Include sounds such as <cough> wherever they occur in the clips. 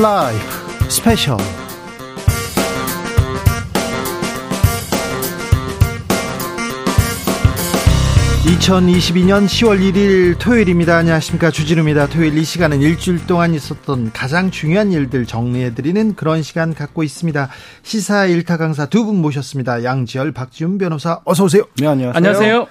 라이브 스페셜 2022년 10월 1일 토요일입니다. 안녕하십니까. 주진우입니다. 토요일 이 시간은 일주일 동안 있었던 가장 중요한 일들 정리해드리는 그런 시간 갖고 있습니다. 시사 일타 강사 두 분 모셨습니다. 양지열, 박지훈 변호사 어서오세요. 네, 안녕하세요. 안녕하세요.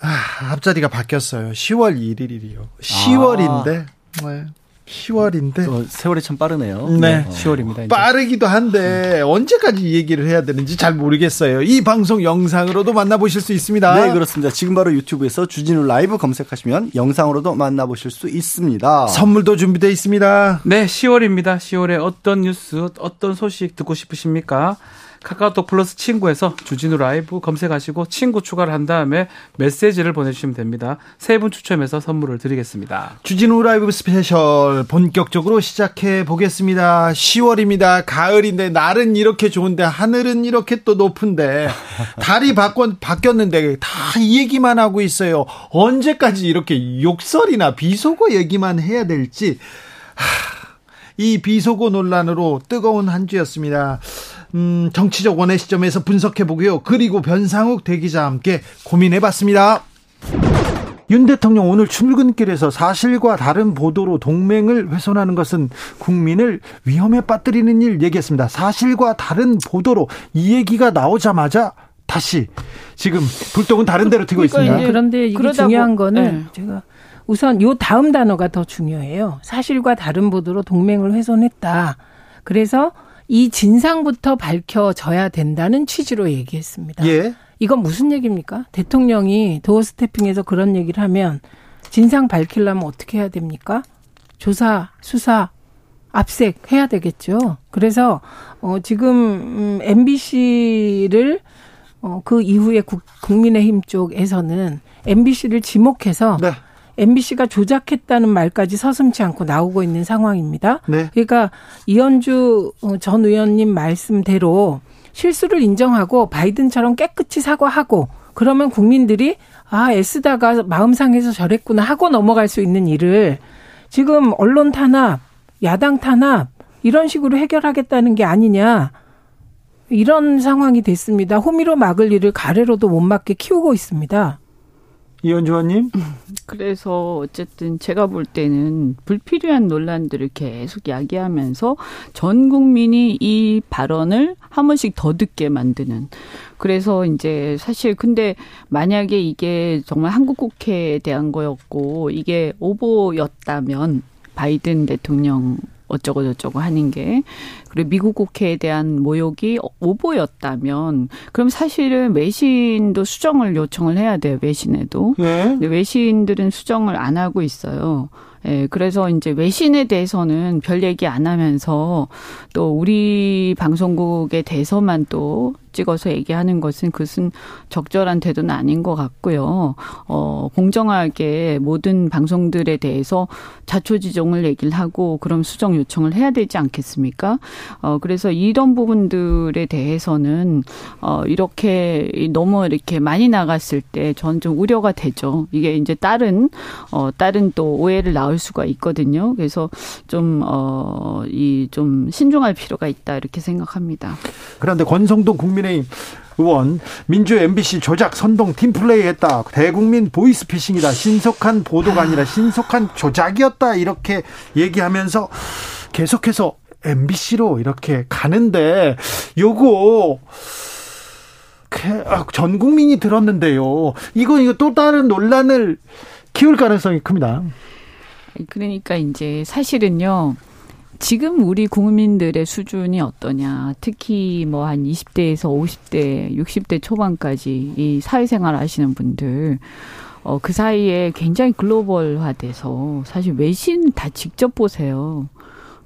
아, 앞자리가 바뀌었어요. 10월 1일이요. 10월인데. 아. 네. 10월인데 세월이 참 빠르네요. 네, 10월입니다. 이제. 빠르기도 한데 언제까지 얘기를 해야 되는지 잘 모르겠어요. 이 방송 영상으로도 만나보실 수 있습니다. 네, 그렇습니다. 지금 바로 유튜브에서 주진우 라이브 검색하시면 영상으로도 만나보실 수 있습니다. 선물도 준비되어 있습니다. 네, 10월입니다. 10월에 어떤 뉴스, 어떤 소식 듣고 싶으십니까? 카카오톡 플러스 친구에서 주진우 라이브 검색하시고 친구 추가를 한 다음에 메시지를 보내주시면 됩니다. 세 분 추첨해서 선물을 드리겠습니다. 주진우 라이브 스페셜 본격적으로 시작해 보겠습니다. 10월입니다. 가을인데 날은 이렇게 좋은데 하늘은 이렇게 또 높은데 <laughs> 달이 바꿔, 바뀌었는데 다 이 얘기만 하고 있어요. 언제까지 이렇게 욕설이나 비속어 얘기만 해야 될지 하, 이 비속어 논란으로 뜨거운 한 주였습니다. 음, 정치적 원의 시점에서 분석해 보고요. 그리고 변상욱 대기자와 함께 고민해 봤습니다. 윤 대통령 오늘 출근길에서 사실과 다른 보도로 동맹을 훼손하는 것은 국민을 위험에 빠뜨리는 일 얘기했습니다. 사실과 다른 보도로 이 얘기가 나오자마자 다시 지금 불똥은 다른 데로 튀고 그러니까 있습니다. 그런데 이게 중요한 거는 네. 제가 우선 요 다음 단어가 더 중요해요. 사실과 다른 보도로 동맹을 훼손했다. 그래서 이 진상부터 밝혀져야 된다는 취지로 얘기했습니다. 예. 이건 무슨 얘기입니까? 대통령이 도어 스태핑에서 그런 얘기를 하면 진상 밝히려면 어떻게 해야 됩니까? 조사, 수사, 압색 해야 되겠죠. 그래서 어 지금 음 MBC를 어그 이후에 국, 국민의힘 쪽에서는 MBC를 지목해서 네. MBC가 조작했다는 말까지 서슴치 않고 나오고 있는 상황입니다. 네. 그러니까 이현주 어, 전 의원님 말씀대로 실수를 인정하고 바이든처럼 깨끗이 사과하고 그러면 국민들이 아 애쓰다가 마음 상해서 저랬구나 하고 넘어갈 수 있는 일을 지금 언론 탄압, 야당 탄압 이런 식으로 해결하겠다는 게 아니냐. 이런 상황이 됐습니다. 호미로 막을 일을 가래로도 못 막게 키우고 있습니다. 이현주 의원님. <clears throat> 그래서 어쨌든 제가 볼 때는 불필요한 논란들을 계속 야기하면서 전 국민이 이 발언을 한 번씩 더 듣게 만드는. 그래서 이제 사실 근데 만약에 이게 정말 한국 국회에 대한 거였고 이게 오보였다면 바이든 대통령 어쩌고 저쩌고 하는 게 그리고 미국 국회에 대한 모욕이 오보였다면 그럼 사실은 외신도 수정을 요청을 해야 돼요 외신에도 네. 근데 외신들은 수정을 안 하고 있어요. 예, 그래서 이제 외신에 대해서는 별 얘기 안 하면서 또 우리 방송국에 대해서만 또 찍어서 얘기하는 것은 그것은 적절한 태도는 아닌 것 같고요. 어, 공정하게 모든 방송들에 대해서 자초지종을 얘기를 하고 그럼 수정 요청을 해야 되지 않겠습니까? 어, 그래서 이런 부분들에 대해서는 어, 이렇게 너무 이렇게 많이 나갔을 때 저는 좀 우려가 되죠. 이게 이제 다른 어, 다른 또 오해를 나올 수가 있거든요. 그래서 좀, 어, 이 좀 신중할 필요가 있다 이렇게 생각합니다. 그런데 권성동 국민의 국민의힘 의원 민주 MBC 조작 선동 팀플레이했다. 대국민 보이스피싱이다. 신속한 보도가 아니라 신속한 조작이었다. 이렇게 얘기하면서 계속해서 MBC로 이렇게 가는데 요거 아, 전 국민이 들었는데요. 이거 이거 또 다른 논란을 키울 가능성이 큽니다. 그러니까 이제 사실은요. 지금 우리 국민들의 수준이 어떠냐. 특히 뭐 한 20대에서 50대, 60대 초반까지 이 사회생활 하시는 분들. 어, 그 사이에 굉장히 글로벌화 돼서 사실 외신 다 직접 보세요.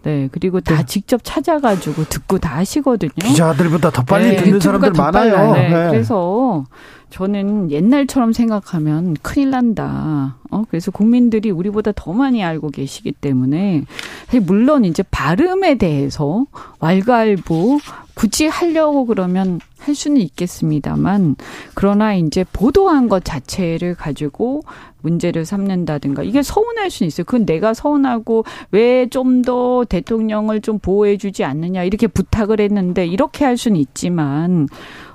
네, 그리고 다 네. 직접 찾아가지고 듣고 다 하시거든요. 기자들보다 더 빨리 네, 듣는 사람들 많아요. 네, 네. 그래서 저는 옛날처럼 생각하면 큰일 난다. 어, 그래서 국민들이 우리보다 더 많이 알고 계시기 때문에 물론 이제 발음에 대해서 왈가왈부 굳이 하려고 그러면 할 수는 있겠습니다만 그러나 이제 보도한 것 자체를 가지고 문제를 삼는다든가 이게 서운할 수는 있어요. 그건 내가 서운하고 왜 좀 더 대통령을 좀 보호해 주지 않느냐 이렇게 부탁을 했는데 이렇게 할 수는 있지만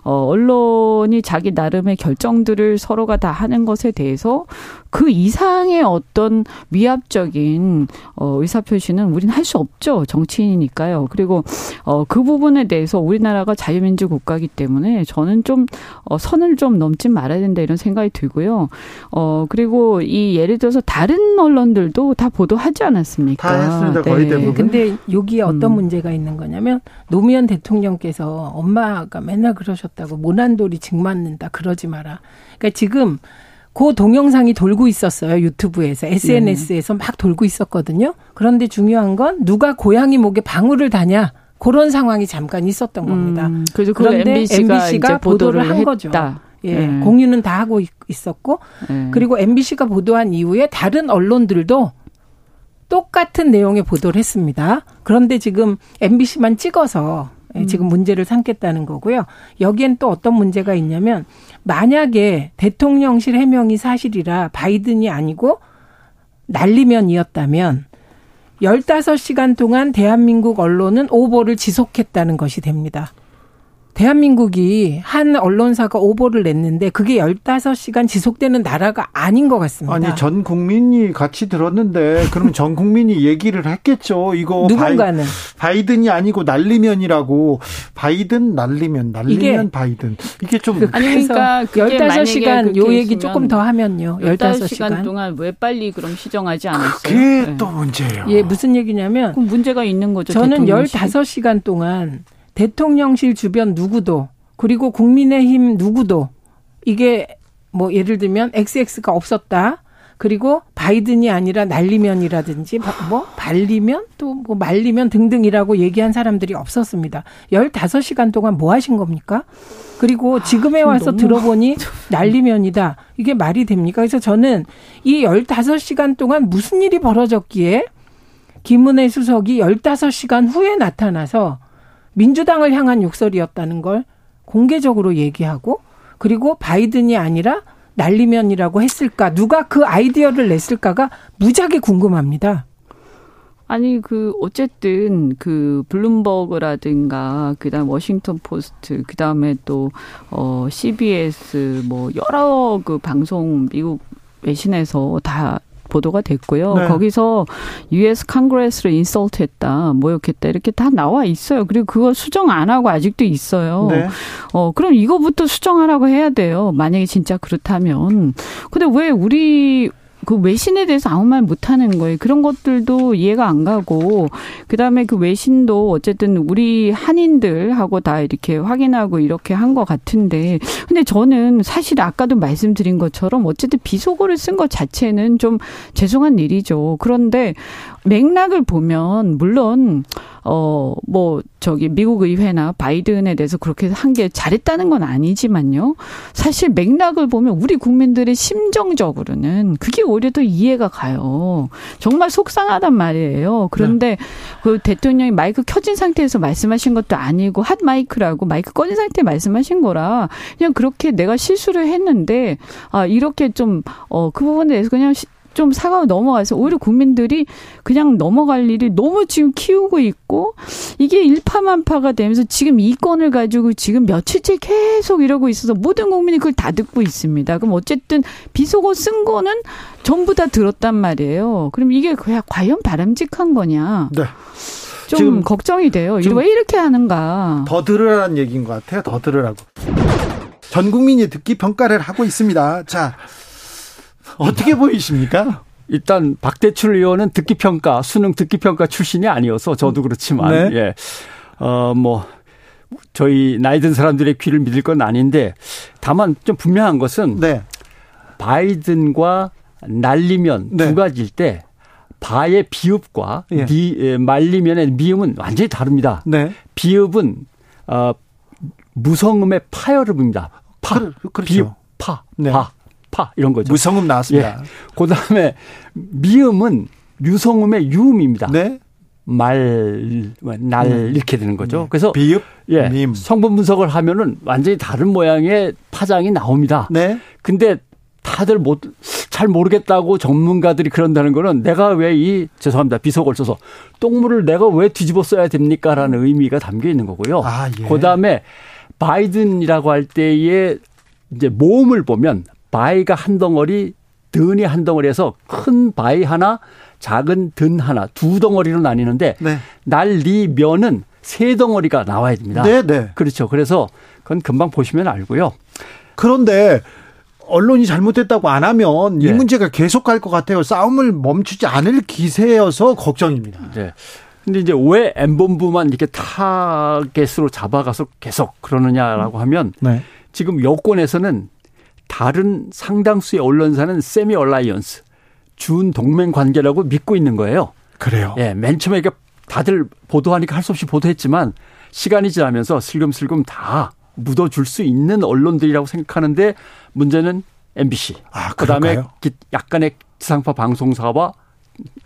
어, 언론이 자기 나름의 결정들을 서로가 다 하는 것에 대해서 그 이상의 어떤 위압적인 어, 의사표시는 우리는 할수 없죠. 정치인이니까요. 그리고 어, 그 부분에 대해서 우리나라가 자유민주 국가이기 때문에 저는 좀 어, 선을 좀 넘지 말아야 된다 이런 생각이 들고요. 어, 그리고 이 예를 들어서 다른 언론들도 다 보도하지 않았습니까? 다 했습니다. 거의 네. 대부분. 근데 여기에 어떤 음. 문제가 있는 거냐면 노무현 대통령께서 엄마가 맨날 그러셨 다고 모난돌이 징 맞는다 그러지 마라. 그러니까 지금 그 동영상이 돌고 있었어요 유튜브에서 SNS에서 막 돌고 있었거든요. 그런데 중요한 건 누가 고양이 목에 방울을 다냐 그런 상황이 잠깐 있었던 겁니다. 음, 그래서 그런데 MBC가, MBC가 보도를, 보도를 한 거죠. 했다. 예, 네. 공유는 다 하고 있- 있었고 네. 그리고 MBC가 보도한 이후에 다른 언론들도 똑같은 내용의 보도를 했습니다. 그런데 지금 MBC만 찍어서 예, 음. 지금 문제를 삼겠다는 거고요. 여기엔 또 어떤 문제가 있냐면 만약에 대통령실 해명이 사실이라 바이든이 아니고 날리면이었다면 15시간 동안 대한민국 언론은 오보를 지속했다는 것이 됩니다. 대한민국이 한 언론사가 오보를 냈는데 그게 15시간 지속되는 나라가 아닌 것 같습니다. 아니 전 국민이 같이 들었는데 그러면 전 국민이 얘기를 했겠죠. 이거 누군가는 바이, 든이 아니고 날리면이라고 바이든 날리면 날리면 이게 바이든 이게 좀 아니 그러니까 그게 만약에 15시간 요 얘기 조금 더 하면요. 15시간 15시간. 동안 왜 빨리 그럼 시정하지 않았어요? 그게 네. 또 문제예요. 예, 무슨 얘기냐면 그럼 문제가 있는 거죠. 저는 대통령실이. 15시간 동안 대통령실 주변 누구도 그리고 국민의힘 누구도 이게 뭐 예를 들면 XX가 없었다. 그리고 바이든이 아니라 날리면이라든지 바- 뭐 발리면 또 뭐 말리면 등등이라고 얘기한 사람들이 없었습니다. 15시간 동안 뭐 하신 겁니까? 그리고 지금에 <laughs> 좀 와서 들어보니 날리면이다. 이게 말이 됩니까? 그래서 저는 이 15시간 동안 무슨 일이 벌어졌기에 김은혜 수석이 15시간 후에 나타나서 민주당을 향한 욕설이었다는 걸 공개적으로 얘기하고 그리고 바이든이 아니라 날리면이라고 했을까? 누가 그 아이디어를 냈을까가 무지하게 궁금합니다. 아니 그 어쨌든 그 블룸버그라든가 그다음 워싱턴 포스트 그다음에 또어 CBS 뭐 여러 그 방송 미국 외신에서 다 보도가 됐고요. 네. 거기서 US Congress를 insult했다, 모욕했다 이렇게 다 나와 있어요. 그리고 그거 수정 안 하고 아직도 있어요. 네. 어, 그럼 이거부터 수정하라고 해야 돼요. 만약에 진짜 그렇다면. 근데 왜 우리 그 외신에 대해서 아무 말 못하는 거예요. 그런 것들도 이해가 안 가고 그다음에 그 외신도 어쨌든 우리 한인들하고 다 이렇게 확인하고 이렇게 한 것 같은데 근데 저는 사실 아까도 말씀드린 것처럼 어쨌든 비속어를 쓴 것 자체는 좀 죄송한 일이죠. 그런데 맥락을 보면 물론 어 뭐 저기 미국 의회나 바이든에 대해서 그렇게 한 게 잘했다는 건 아니지만요. 사실 맥락을 보면 우리 국민들의 심정적으로는 그게 오 히려 더 이해가 가요. 정말 속상하단 말이에요. 그런데 그 대통령이 마이크 켜진 상태에서 말씀하신 것도 아니고 핫 마이크라고 마이크 꺼진 상태에 말씀하신 거라 그냥 그렇게 내가 실수를 했는데 아 이렇게 좀 어 그 부분에 대해서 그냥 시- 좀 사과로 넘어가서 오히려 국민들이 그냥 넘어갈 일이 너무 지금 키우고 있고 이게 일파만파가 되면서 지금 이 건을 가지고 지금 며칠째 계속 이러고 있어서 모든 국민이 그걸 다 듣고 있습니다. 그럼 어쨌든 비속어 쓴 거는 전부 다 들었단 말이에요. 그럼 이게 과연 바람직한 거냐? 네. 좀 지금 걱정이 돼요. 좀왜 이렇게 하는가? 더 들으라는 얘기인 것 같아요. 더 들으라고. 전 국민이 듣기 평가를 하고 있습니다. 자, 어떻게 보이십니까? 일단 박대출 의원은 듣기 평가, 수능 듣기 평가 출신이 아니어서 저도 그렇지만 네. 예. 어 뭐 저희 나이 든 사람들의 귀를 믿을 건 아닌데 다만 좀 분명한 것은 네. 바이든과 날리면 네. 두 가지일 때 바의 비읍과 예. 니, 에, 말리면의 미음은 완전히 다릅니다. 네. 비읍은 어 무성음의 파열음입니다. 파, 그렇- 그렇죠. 비읍, 파, 네. 파, 파 이런 거죠. 무성음 나왔습니다. 그다음에 미음은 유성음의 유음입니다. 네. 말, 날 이렇게 되는 거죠. 네. 그래서 비읍, 예, 님. 성분 분석을 하면은 완전히 다른 모양의 파장이 나옵니다. 네. 근데 다들 못 잘 모르겠다고 전문가들이 그런다는 거는 내가 왜 이 죄송합니다 비속어를 써서 똥물을 내가 왜 뒤집어 써야 됩니까라는 의미가 담겨 있는 거고요. 아, 예. 그다음에 바이든이라고 할 때의 이제 모음을 보면 바이가 한 덩어리 든이 한 덩어리에서 큰 바이 하나 작은 든 하나 두 덩어리로 나뉘는데 네. 날리면은 세 덩어리가 나와야 됩니다. 네, 네. 그렇죠. 그래서 그건 금방 보시면 알고요. 그런데 언론이 잘못됐다고 안 하면 이 네. 문제가 계속 갈 것 같아요. 싸움을 멈추지 않을 기세여서 걱정입니다. 네. 근데 이제 왜 M본부만 이렇게 타겟으로 잡아가서 계속 그러느냐라고 하면 네. 지금 여권에서는 다른 상당수의 언론사는 semi alliance, 준 동맹 관계라고 믿고 있는 거예요. 그래요. 예, 맨 처음에 다들 보도하니까 할 수 없이 보도했지만 시간이 지나면서 슬금슬금 다 묻어줄 수 있는 언론들이라고 생각하는데 문제는 MBC. 아, 그다음에 약간의 지상파 방송사와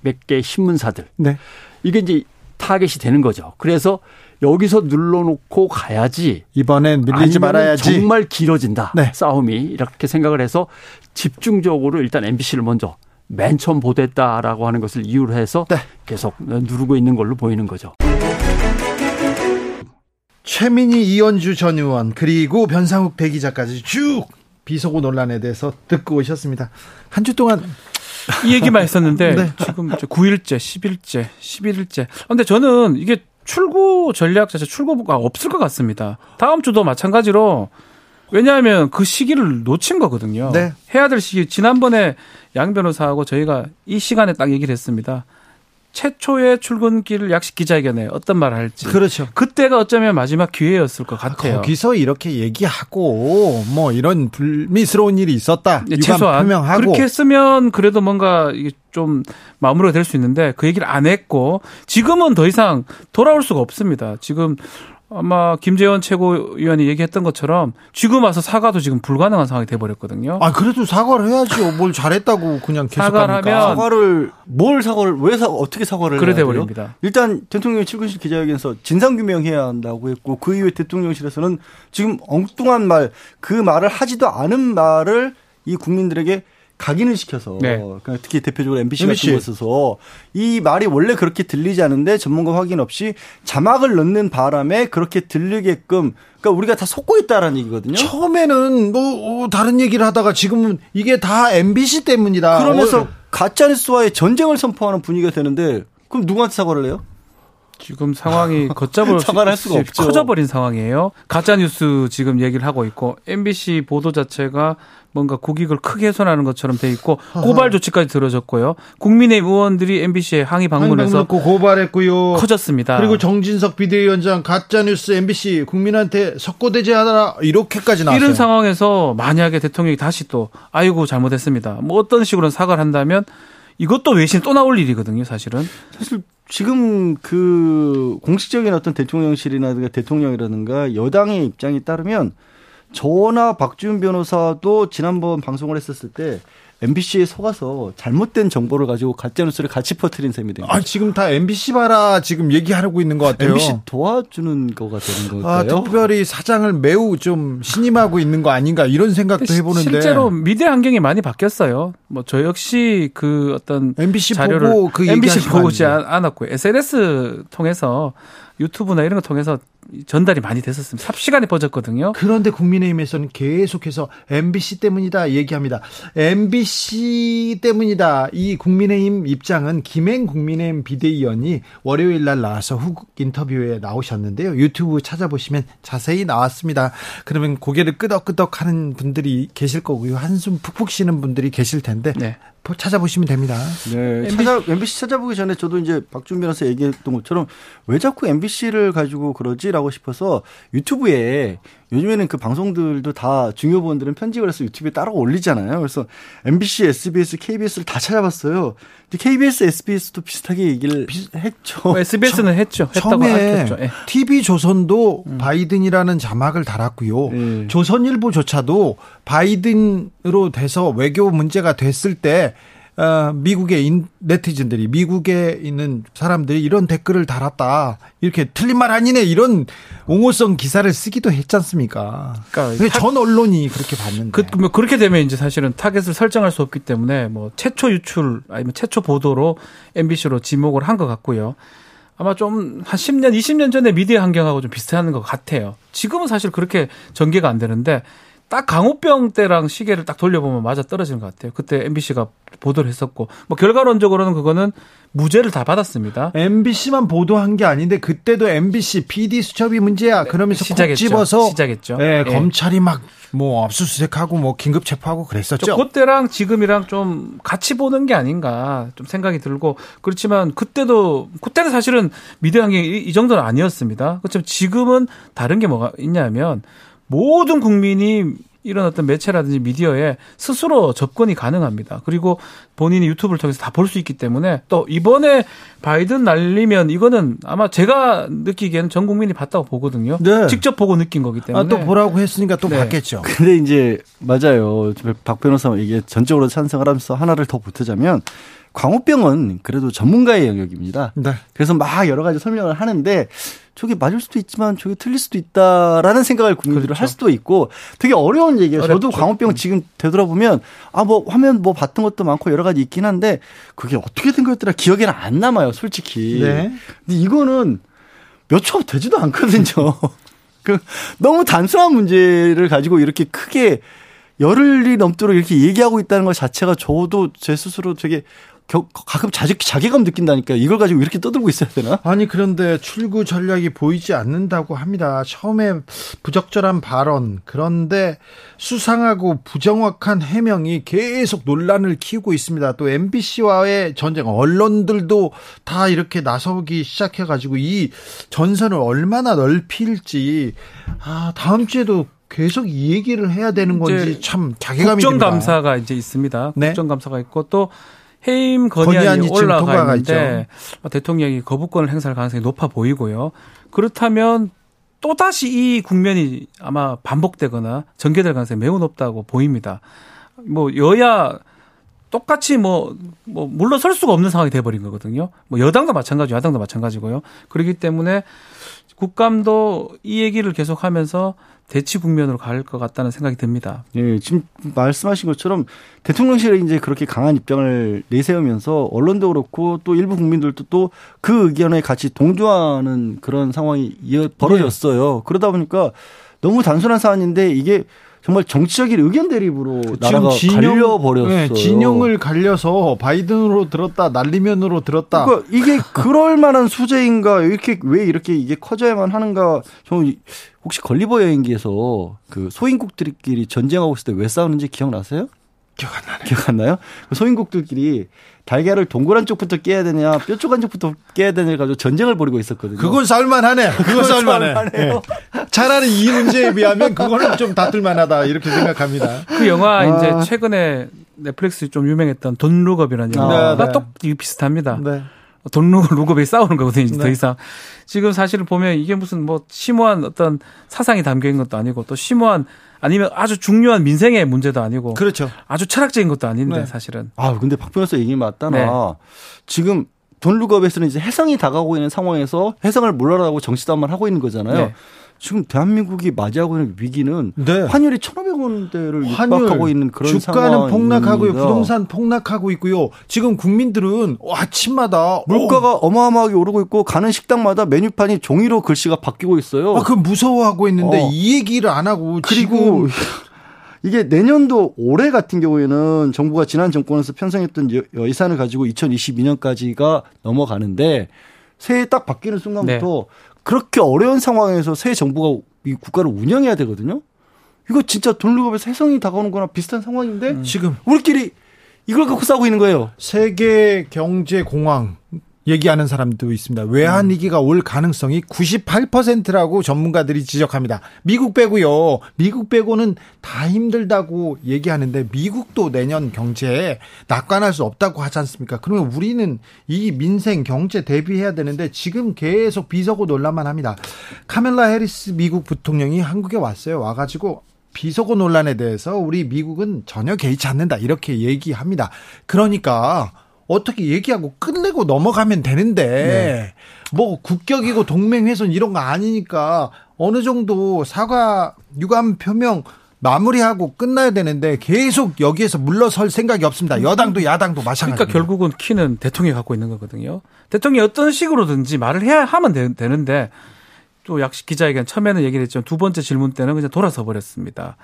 몇 개 신문사들. 네. 이게 이제 타겟이 되는 거죠. 그래서 여기서 눌러놓고 가야지. 이번엔 밀리지 말아야지. 정말 길어진다. 네. 싸움이 이렇게 생각을 해서 집중적으로 일단 MBC를 먼저 맨 처음 보도했다라고 하는 것을 이유로 해서 네. 계속 누르고 있는 걸로 보이는 거죠. 최민희 이현주 전 의원 그리고 변상욱 대기자까지 쭉 비속어 논란에 대해서 듣고 오셨습니다. 한 주 동안 이 얘기만 했었는데 <laughs> 네. 지금 이제 9일째, 10일째, 11일째. 근데 저는 이게 출구 전략 자체 출구가 없을 것 같습니다. 다음 주도 마찬가지로 왜냐하면 그 시기를 놓친 거거든요. 네. 해야 될 시기 지난번에 양 변호사하고 저희가 이 시간에 딱 얘기를 했습니다. 최초의 출근길 약식 기자회견에 어떤 말을 할지. 그렇죠. 그때가 어쩌면 마지막 기회였을 것 같아요. 거기서 이렇게 얘기하고 뭐 이런 불미스러운 일이 있었다. 네, 유감 최소한 표명하고 그렇게 했으면 그래도 뭔가 좀 마무리가 될 수 있는데 그 얘기를 안 했고 지금은 더 이상 돌아올 수가 없습니다. 지금 아마 김재원 최고위원이 얘기했던 것처럼 지금 와서 사과도 지금 불가능한 상황이 돼버렸거든요. 아 그래도 사과를 해야죠. 뭘 잘했다고 그냥 계속 사과를 합니까? 하면 사과를 뭘 사과를 왜 사, 어떻게 사과를 그래? 돼버립니다. 일단 대통령이 출근실 기자회견에서 진상 규명해야 한다고 했고 그 이후에 대통령실에서는 지금 엉뚱한 말 그 말을 하지도 않은 말을 이 국민들에게 각인을 시켜서 네. 그러니까 특히 대표적으로 MBC MBC. 같은 곳에서 이 말이 원래 그렇게 들리지 않은데 전문가 확인 없이 자막을 넣는 바람에 그렇게 들리게끔 그러니까 우리가 다 속고 있다라는 얘기거든요. 처음에는 뭐 어, 다른 얘기를 하다가 지금은 이게 다 MBC 때문이다. 그러면서 어, 가짜 뉴스와의 전쟁을 선포하는 분위기가 되는데 그럼 누구한테 사과를 해요? 지금 상황이 <laughs> 걷잡을 할 수가 없죠. 커져버린 상황이에요. 가짜 뉴스 지금 얘기를 하고 있고 MBC 보도 자체가 뭔가 국익을 크게 훼손하는 것처럼 돼 있고 고발 조치까지 들어졌고요. 국민의 의원들이 MBC에 항의 방문해서 고발했고요. 커졌습니다. 그리고 정진석 비대위원장 가짜 뉴스 MBC 국민한테 석고대지 하라 이렇게까지 나왔어요. 이런 상황에서 만약에 대통령이 다시 또 아이고 잘못했습니다. 뭐 어떤 식으로 사과를 한다면 이것도 외신 또 나올 일이거든요, 사실은. 사실 지금 그 공식적인 어떤 대통령실이나 대통령이라든가 여당의 입장에 따르면 저나 박지훈 변호사도 지난번 방송을 했었을 때 MBC에 속아서 잘못된 정보를 가지고 가짜 뉴스를 같이 퍼뜨린 셈이 됩니다. 아 지금 다 MBC 봐라 지금 얘기하고 있는 것 같아요. MBC 도와주는 거가 되는 아, 걸까요? 특별히 사장을 매우 좀 신임하고 있는 거 아닌가 이런 생각도 해보는데 실제로 미디어 환경이 많이 바뀌었어요. 뭐 저 역시 그 어떤 MBC 자료를 보고 그 MBC 보지 안 돼요. 않- 않았고요. SNS 통해서 유튜브나 이런 거 통해서 전달이 많이 됐었습니다. 삽시간에 퍼졌거든요. 그런데 국민의힘에서는 계속해서 MBC 때문이다 얘기합니다. MBC 때문이다. 이 국민의힘 입장은 김행 국민의힘 비대위원이 월요일 날 나와서 훅 인터뷰에 나오셨는데요. 유튜브 찾아보시면 자세히 나왔습니다. 그러면 고개를 끄덕끄덕 하는 분들이 계실 거고요. 한숨 푹푹 쉬는 분들이 계실 텐데 네. 보- 찾아보시면 됩니다. 네. 찾아, MBC 찾아보기 전에 저도 이제 박준 변호사 얘기했던 것처럼 왜 자꾸 MBC를 가지고 그러지 라고 싶어서 유튜브에 요즘에는 그 방송들도 다 중요 부분들은 편집을 해서 유튜브에 따로 올리잖아요. 그래서 MBC, SBS, KBS를 다 찾아봤어요. 근데 KBS, SBS도 비슷하게 얘기를 했죠. 뭐 SBS는 했죠. 처음에 했죠. 예. TV 조선도 바이든이라는 자막을 달았고요. 네. 조선일보조차도 바이든으로 돼서 외교 문제가 됐을 때 어, 미국의 인, 네티즌들이 미국에 있는 사람들이 이런 댓글을 달았다. 이렇게 틀린 말 아니네. 이런 옹호성 기사를 쓰기도 했지 않습니까? 그러니까 전 언론이 그렇게 봤는데. 그, 뭐 그렇게 되면 이제 사실은 타겟을 설정할 수 없기 때문에 뭐 최초 유출 아니면 최초 보도로 MBC로 지목을 한 것 같고요. 아마 좀 한 10년, 20년 전에 미디어 환경하고 좀 비슷한 것 같아요. 지금은 사실 그렇게 전개가 안 되는데 딱 강호병 때랑 시계를 딱 돌려보면 맞아 떨어지는 것 같아요. 그때 MBC가 보도를 했었고 뭐 결과론적으로는 그거는 무죄를 다 받았습니다. MBC만 보도한 게 아닌데 그때도 MBC PD 수첩이 문제야. 그러면서 시작했죠. 집어서 시작했죠. 네, 네. 검찰이 막 뭐 압수수색하고 뭐 긴급 체포하고 그랬었죠. 그때랑 지금이랑 좀 같이 보는 게 아닌가 좀 생각이 들고 그렇지만 그때도 그때는 사실은 미디어 환경이 이 정도는 아니었습니다. 그렇지만 지금은 다른 게 뭐가 있냐면 모든 국민이 이런 어떤 매체라든지 미디어에 스스로 접근이 가능합니다. 그리고 본인이 유튜브를 통해서 다 볼 수 있기 때문에 또 이번에 바이든 날리면 이거는 아마 제가 느끼기에는 전 국민이 봤다고 보거든요. 네. 직접 보고 느낀 거기 때문에. 아, 또 보라고 했으니까 또 네. 봤겠죠. 근데 이제 맞아요. 박 변호사 이게 전적으로 찬성을 하면서 하나를 더 보태자면 광우병은 그래도 전문가의 영역입니다. 네. 그래서 막 여러 가지 설명을 하는데 저게 맞을 수도 있지만 저게 틀릴 수도 있다라는 생각을 국민들이 그렇죠. 할 수도 있고 되게 어려운 얘기예요. 어렵죠. 저도 광우병 지금 되돌아보면 아 뭐 화면 뭐 봤던 것도 많고 여러 가지 있긴 한데 그게 어떻게 된 거였더라 기억에는 안 남아요, 솔직히. 네. 근데 이거는 몇 초 되지도 않거든요. <laughs> 그 너무 단순한 문제를 가지고 이렇게 크게 열흘이 넘도록 이렇게 얘기하고 있다는 것 자체가 저도 제 스스로 되게 가끔 자기, 자괴감 느낀다니까 이걸 가지고 이렇게 떠들고 있어야 되나? 아니 그런데 출구 전략이 보이지 않는다고 합니다. 처음에 부적절한 발언 그런데 수상하고 부정확한 해명이 계속 논란을 키우고 있습니다. 또 MBC와의 전쟁 언론들도 다 이렇게 나서기 시작해가지고 이 전선을 얼마나 넓힐지 아 다음 주에도 계속 이 얘기를 해야 되는 건지 참 자괴감이 국정감사가 이제 있습니다. 네? 국정감사가 있고 또 해임 건의안이 올라가 있는데 있죠. 대통령이 거부권을 행사할 가능성이 높아 보이고요. 그렇다면 또 다시 이 국면이 아마 반복되거나 전개될 가능성이 매우 높다고 보입니다. 뭐 여야 똑같이 뭐, 뭐, 물러설 수가 없는 상황이 돼버린 거거든요. 뭐, 여당도 마찬가지고, 야당도 마찬가지고요. 그렇기 때문에 국감도 이 얘기를 계속 하면서 대치 국면으로 갈 것 같다는 생각이 듭니다. 예, 지금 말씀하신 것처럼 대통령실이 이제 그렇게 강한 입장을 내세우면서 언론도 그렇고 또 일부 국민들도 또 그 의견에 같이 동조하는 그런 상황이 벌어졌어요. 네. 그러다 보니까 너무 단순한 사안인데 이게 정말 정치적인 의견 대립으로 나라가 진영, 갈려 버렸어요. 네, 진영을 갈려서 바이든으로 들었다 날리면으로 들었다. 그러니까 이게 그럴 만한 수제인가 이렇게 왜 이렇게 이게 커져야만 하는가 좀 혹시 걸리버 여행기에서 그 소인국들끼리 전쟁하고 있을 때 왜 싸우는지 기억나세요? 기억 안 나네. 기억 안 나요? 그 소인국들끼리 달걀을 동그란 쪽부터 깨야 되냐, 뾰족한 쪽부터 깨야 되냐 가지고 전쟁을 벌이고 있었거든요. 그건 살만하네. 그건 살만해. 네. 차라리 이 문제에 비하면 그거는 좀 다툴만하다 이렇게 생각합니다. 그 영화 아. 이제 최근에 넷플릭스 좀 유명했던 Don't Look Up이라는 영화가 네, 네. 똑 비슷합니다. 네. Don't Look Up이 싸우는 거거든요. 네. 더 이상 지금 사실을 보면 이게 무슨 뭐 심오한 어떤 사상이 담겨 있는 것도 아니고 또 심오한 아니면 아주 중요한 민생의 문제도 아니고 그렇죠. 아주 철학적인 것도 아닌데 네. 사실은. 아 근데 박 변호사 얘기마따나 네. 지금 Don't Look Up에서는 이제 혜성이 다가오고 있는 상황에서 혜성을 몰라라고 정치단만 하고 있는 거잖아요. 네. 지금 대한민국이 맞이하고 있는 위기는 네. 환율이 1,500원대를 육박하고 있는 그런 주가는 폭락하고요. 부동산 폭락하고 있고요. 지금 국민들은 아침마다 물가가 어. 마어마하게 오르고 있고 가는 식당마다 메뉴판이 종이로 글씨가 바뀌고 있어요. 아, 그 무서워하고 있는데 어. 이 얘기를 안 하고 그리고 <laughs> 이게 내년도 올해 같은 경우에는 정부가 지난 정권에서 편성했던 예산을 가지고 2022년까지가 넘어가는데 새해 딱 바뀌는 순간부터 네. 그렇게 어려운 상황에서 새 정부가 이 국가를 운영해야 되거든요. 이거 진짜 돈룩업에서 해성이 다가오는 거나 비슷한 상황인데 음. 지금 우리끼리 이걸 갖고 싸우고 있는 거예요. 세계 경제 공황 얘기하는 사람도 있습니다. 외환 음. 위기가 올 가능성이 98%라고 전문가들이 지적합니다. 미국 빼고요. 미국 빼고는 다 힘들다고 얘기하는데 미국도 내년 경제에 낙관할 수 없다고 하지 않습니까? 그러면 우리는 이 민생 경제 대비해야 되는데 지금 계속 비서고 논란만 합니다. 카멜라 해리스 미국 부통령이 한국에 왔어요. 와 가지고 비속어 논란에 대해서 우리 미국은 전혀 개의치 않는다 이렇게 얘기합니다. 그러니까 어떻게 얘기하고 끝내고 넘어가면 되는데 네. 뭐 국격이고 동맹 훼손 이런 거 아니니까 어느 정도 사과 유감 표명 마무리하고 끝나야 되는데 계속 여기에서 물러설 생각이 없습니다. 여당도 야당도 마찬가지. 그러니까 결국은 키는 대통령이 갖고 있는 거거든요. 대통령이 어떤 식으로든지 말을 해야 하면 되, 는데또 약식 기자회견 처음에는 얘기를 했지만 두 번째 질문 때는 그냥 돌아서 버렸습니다.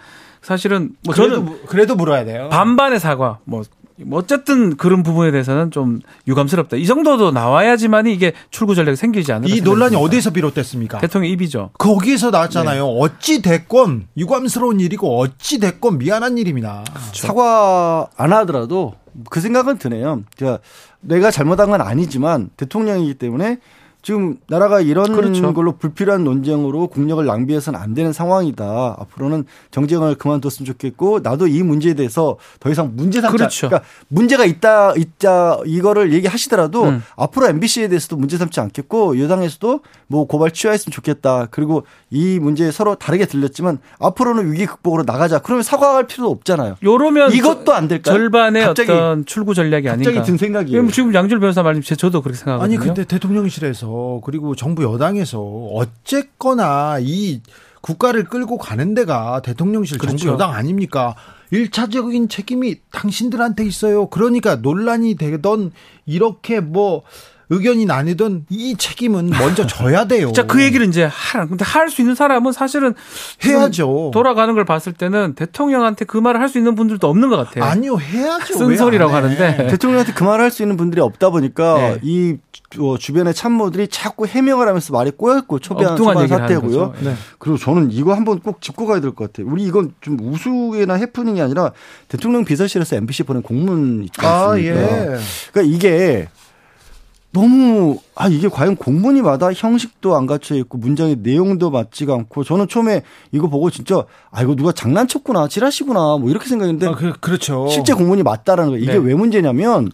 사실은 뭐 그래도, 저는 그래도 물어야 돼요. 반반의 사과 뭐 뭐 어쨌든 그런 부분에 대해서는 좀 유감스럽다. 이 정도도 나와야지만이 이게 출구 전략이 생기지 않을까. 이 논란이 어디서 비롯됐습니까? 대통령 입이죠. 거기에서 나왔잖아요. 네. 어찌 됐건 유감스러운 일이고 어찌 됐건 미안한 일입니다. 그렇죠. 사과 안 하더라도 그 생각은 드네요. 제가 내가 잘못한 건 아니지만 대통령이기 때문에 지금 나라가 이런 그렇죠. 걸로 불필요한 논쟁으로 국력을 낭비해서는 안 되는 상황이다. 앞으로는 정쟁을 그만뒀으면 좋겠고 나도 이 문제에 대해서 더 이상 문제 삼자. 그렇죠. 그러니까 문제가 있다 있자 이거를 얘기하시더라도 음. 앞으로 MBC에 대해서도 문제 삼지 않겠고 여당에서도 뭐 고발 취하했으면 좋겠다. 그리고 이 문제 서로 다르게 들렸지만 앞으로는 위기 극복으로 나가자. 그러면 사과할 필요도 없잖아요. 요러면 이것도 안 될까요? 절반의 어떤 출구 전략이 아닌가. 갑자기 든 생각이에요. 지금 양질 변호사 말씀 저도 그렇게 생각하거든요. 아니 근데 대통령실에서 그리고 정부 여당에서 어쨌거나 이 국가를 끌고 가는 데가 대통령실 그렇죠. 정부 여당 아닙니까? 일차적인 책임이 당신들한테 있어요. 그러니까 논란이 되던 이렇게 뭐 의견이 나뉘던 이 책임은 먼저 져야 돼요. 자, 그 얘기를 이제 하라. 근데 할 수 있는 사람은 사실은 해야죠. 돌아가는 걸 봤을 때는 대통령한테 그 말을 할 수 있는 분들도 없는 것 같아요. 아니요, 해야죠. 쓴소리라고 하는데 대통령한테 그 말을 할 수 있는 분들이 없다 보니까 네. 이 어, 주변의 참모들이 자꾸 해명을 하면서 말이 꼬였고 초반 초반 사태고요. 네. 그리고 저는 이거 한번 꼭 짚고 가야 될 것 같아요. 우리 이건 좀 우스개나 해프닝이 아니라 대통령 비서실에서 MBC 보낸 공문 있지 않습니까? 아, 예. 그러니까 이게 너무 아 이게 과연 공문이마다 형식도 안 갖춰 있고 문장의 내용도 맞지가 않고 저는 처음에 이거 보고 진짜 아 이거 누가 장난쳤구나 찌라시구나 뭐 이렇게 생각했는데 아, 그, 렇죠. 실제 공문이 맞다라는 거 이게 네. 왜 문제냐면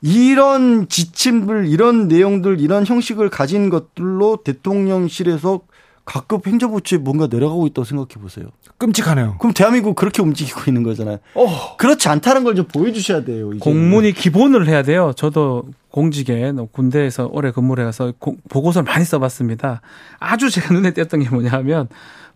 이런 지침들 이런 내용들 이런 형식을 가진 것들로 대통령실에서 각급 행정부처에 뭔가 내려가고 있다고 생각해 보세요. 끔찍하네요. 그럼 대한민국 그렇게 움직이고 있는 거잖아요. 어. 그렇지 않다는 걸 좀 보여주셔야 돼요. 이제. 공문이 기본을 해야 돼요. 저도 공직에 군대에서 오래 근무를 해서 보고서를 많이 써봤습니다. 아주 제가 눈에 띄었던 게 뭐냐면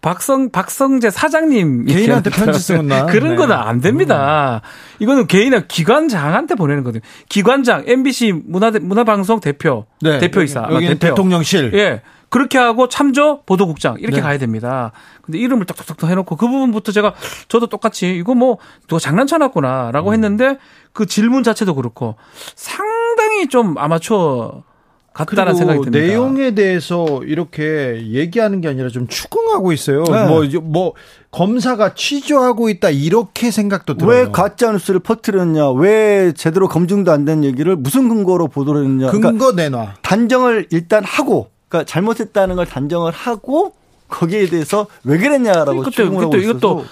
박성 박성재 사장님 개인한테 편지 쓰나 <laughs> 그런 네. 거는 안 됩니다. 음. 이거는 개인의 기관장한테 보내는 거든요. 기관장 MBC 문화 문화방송 대표 네. 대표이사 여기 대표. 대통령실 예. 그렇게 하고 참조 보도국장 이렇게 네. 가야 됩니다. 근데 이름을 딱딱딱 해놓고 그 부분부터 제가 저도 똑같이 이거 뭐 누가 장난쳐놨구나라고 음. 했는데 그 질문 자체도 그렇고 상당히 좀 아마추어 같다는 생각이 듭니다. 내용에 대해서 이렇게 얘기하는 게 아니라 좀 추궁하고 있어요. 네. 뭐, 뭐, 검사가 취조하고 있다 이렇게 생각도 들어요. 왜 가짜 뉴스를 퍼뜨렸냐? 왜 제대로 검증도 안 된 얘기를 무슨 근거로 보도를 했냐? 근거 그러니까 내놔. 단정을 일단 하고 그러니까 잘못했다는 걸 단정을 하고 거기에 대해서 왜 그랬냐라고 추궁을 하고 이것도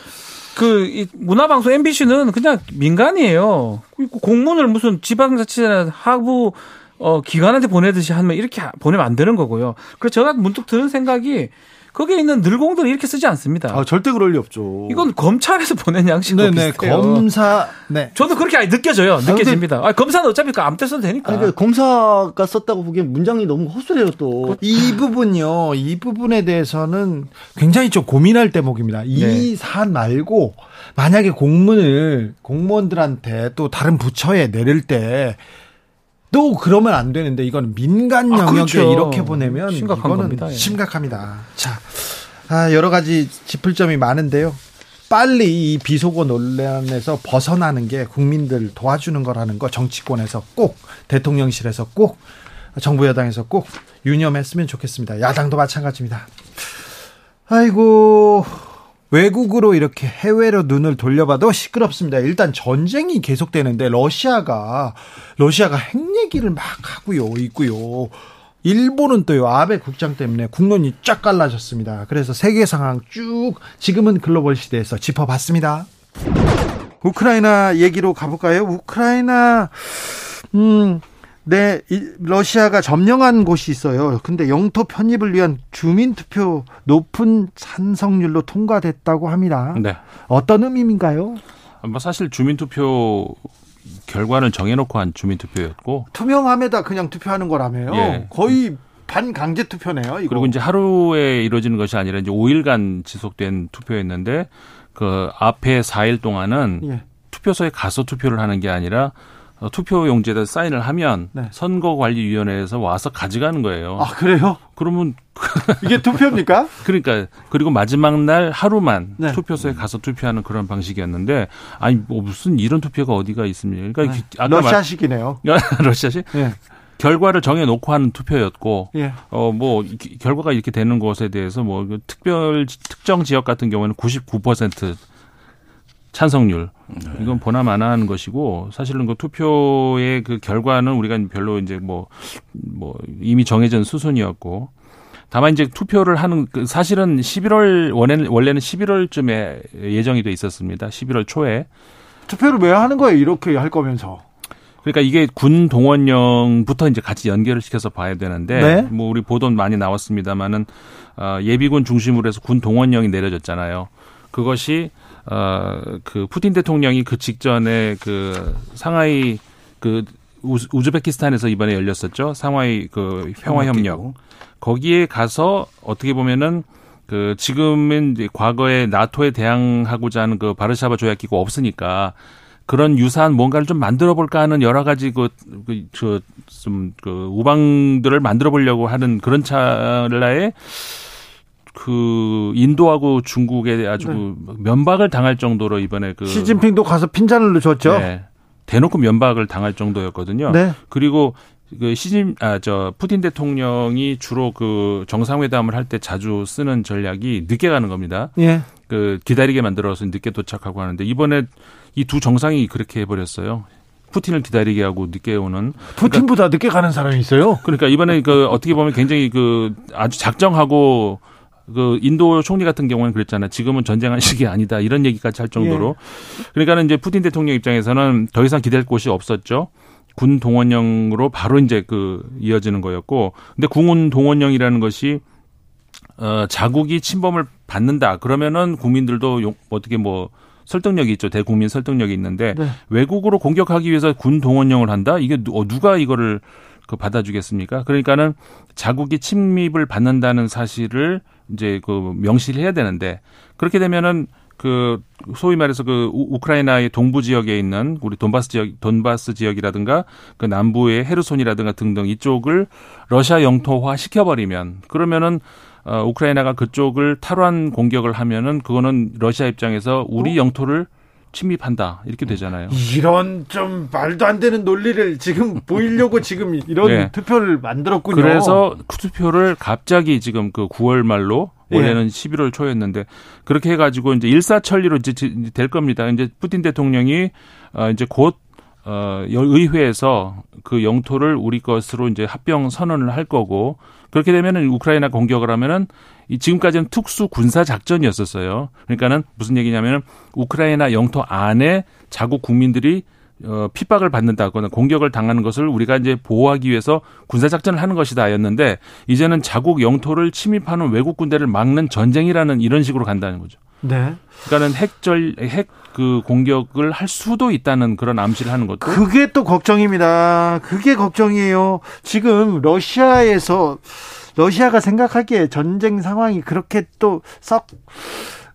그 문화방송 MBC는 그냥 민간이에요. 공문을 무슨 지방자치나 하부 어 기관한테 보내듯이 하면 이렇게 보내면 안 되는 거고요. 그래서 제가 문득 드는 생각이 거기에 있는 늘공들은 이렇게 쓰지 않습니다. 아, 절대 그럴 리 없죠. 이건 검찰에서 보낸 양식과 네네, 비슷해요. 검사, 네. 저도 그렇게 아니, 느껴져요. 느껴집니다. 아, 검사는 어차피 그 아무 때 써도 되니까. 아니, 그러니까 검사가 썼다고 보기엔 문장이 너무 허술해요, 또. 이 부분요, 이 부분에 대해서는 굉장히 좀 고민할 대목입니다. 이 네. 사안 말고, 만약에 공문을 공무원들한테 또 다른 부처에 내릴 때 또 그러면 안 되는데 이건 민간 영역에 아, 그렇죠. 이렇게 보내면 심각한 겁니다. 예. 심각합니다. 자, 아, 여러 가지 짚을 점이 많은데요. 빨리 이 비속어 논란에서 벗어나는 게 국민들 도와주는 거라는 거 정치권에서 꼭 대통령실에서 꼭 정부 여당에서 꼭 유념했으면 좋겠습니다. 야당도 마찬가지입니다. 아이고 외국으로 이렇게 해외로 눈을 돌려봐도 시끄럽습니다. 일단 전쟁이 계속되는데 러시아가 러시아가 핵 얘기를 막 하고요, 있고요. 일본은 또요 아베 국장 때문에 국론이 쫙 갈라졌습니다. 그래서 세계 상황 쭉 지금은 글로벌 시대에서 짚어봤습니다. 우크라이나 얘기로 가볼까요? 우크라이나 음 네, 러시아가 점령한 곳이 있어요. 근데 영토 편입을 위한 주민 투표 높은 찬성률로 통과됐다고 합니다. 네. 어떤 의미인가요? 뭐 사실 주민 투표 결과를 정해놓고 한 주민 투표였고 투명함에다 그냥 투표하는 거라며요. 예. 거의 반강제 투표네요. 이거. 그리고 이제 하루에 이루어지는 것이 아니라 이제 5일간 지속된 투표였는데 그 앞에 4일 동안은 예. 투표소에 가서 투표를 하는 게 아니라 어, 투표 용지에다 사인을 하면 네. 선거관리위원회에서 와서 가져가는 거예요. 아 그래요? 그러면 <laughs> 이게 투표입니까? 그러니까 그리고 마지막 날 하루만 네. 투표소에 가서 투표하는 그런 방식이었는데 아니 뭐 무슨 이런 투표가 어디가 있습니까? 그러니까 네. 아까 러시아식이네요. <laughs> 러시아식? 네. 결과를 정해 놓고 하는 투표였고 예. 어뭐 결과가 이렇게 되는 것에 대해서 뭐그 특별 특정 지역 같은 경우에는 99% 찬성률 네. 이건 보나마나 한 것이고 사실은 그 투표의 그 결과는 우리가 별로 이제 뭐뭐 뭐 이미 정해진 수순이었고 다만 이제 투표를 하는 그 사실은 11월 원래는 원래는 11월쯤에 예정이 돼 있었습니다. 11월 초에 투표를 왜 하는 거예요? 이렇게 할 거면서. 그러니까 이게 군 동원령부터 이제 같이 연결을 시켜서 봐야 되는데 네? 뭐 우리 보도 많이 나왔습니다만은 어 예비군 중심으로 해서 군 동원령이 내려졌잖아요. 그것이 어그 푸틴 대통령이 그 직전에 그 상하이 그 우즈베키스탄에서 이번에 열렸었죠. 상하이 그 평화 협력. 거기에 가서 어떻게 보면은 그 지금은 이제 과거에 나토에 대항하고자 하는 그 바르샤바 조약 기구 없으니까 그런 유사한 뭔가를 좀 만들어 볼까 하는 여러 가지 그, 그, 저, 좀, 그, 우방들을 만들어 보려고 하는 그런 찰나에 그 인도하고 중국에 아주 네. 면박을 당할 정도로 이번에 그 시진핑도 가서 핀잔을 줬죠. 네. 대놓고 면박을 당할 정도였거든요. 네. 그리고 그 시진 아 저 푸틴 대통령이 주로 그 정상회담을 할 때 자주 쓰는 전략이 늦게 가는 겁니다. 예. 그 기다리게 만들어서 늦게 도착하고 하는데 이번에 이 두 정상이 그렇게 해버렸어요. 푸틴을 기다리게 하고 늦게 오는 푸틴보다 그러니까, 늦게 가는 사람이 있어요. 그러니까 이번에 그 어떻게 보면 굉장히 그 아주 작정하고 그 인도 총리 같은 경우는 그랬잖아요. 지금은 전쟁할 시기 아니다. 이런 얘기까지 할 정도로. 예. 그러니까는 이제 푸틴 대통령 입장에서는 더 이상 기댈 곳이 없었죠. 군 동원령으로 바로 이제 그 이어지는 거였고. 근데 군군 동원령이라는 것이 어 자국이 침범을 받는다. 그러면은 국민들도 용, 어떻게 뭐 설득력이 있죠. 대국민 설득력이 있는데 네. 외국으로 공격하기 위해서 군 동원령을 한다. 이게 누, 어, 누가 이거를 그 받아주겠습니까? 그러니까는 자국이 침입을 받는다는 사실을 이제 그 명시를 해야 되는데 그렇게 되면은 그 소위 말해서 그 우크라이나의 동부 지역에 있는 우리 돈바스 지역 돈바스 지역이라든가 그 남부의 헤르손이라든가 등등 이쪽을 러시아 영토화 시켜버리면 그러면은 어 우크라이나가 그쪽을 탈환 공격을 하면은 그거는 러시아 입장에서 우리 어? 영토를 침입한다 이렇게 되잖아요. 이런 좀 말도 안 되는 논리를 지금 <laughs> 보이려고 지금 이런 네. 투표를 만들었군요. 그래서 그 투표를 갑자기 지금 그 9월 말로 원래는 예. 11월 초였는데 그렇게 해가지고 이제 일사천리로 이제 될 겁니다. 이제 푸틴 대통령이 어 이제 곧 어, 의회에서 그 영토를 우리 것으로 이제 합병 선언을 할 거고 그렇게 되면은 우크라이나 공격을 하면은 이 지금까지는 특수 군사 작전이었었어요. 그러니까는 무슨 얘기냐면은 우크라이나 영토 안에 자국 국민들이 어, 핍박을 받는다거나 공격을 당하는 것을 우리가 이제 보호하기 위해서 군사 작전을 하는 것이다였는데 이제는 자국 영토를 침입하는 외국 군대를 막는 전쟁이라는 이런 식으로 간다는 거죠. 네. 그러니까는 핵절 핵 그 공격을 할 수도 있다는 그런 암시를 하는 것도 그게 또 걱정입니다. 그게 걱정이에요. 지금 러시아에서 러시아가 생각하기에 전쟁 상황이 그렇게 또썩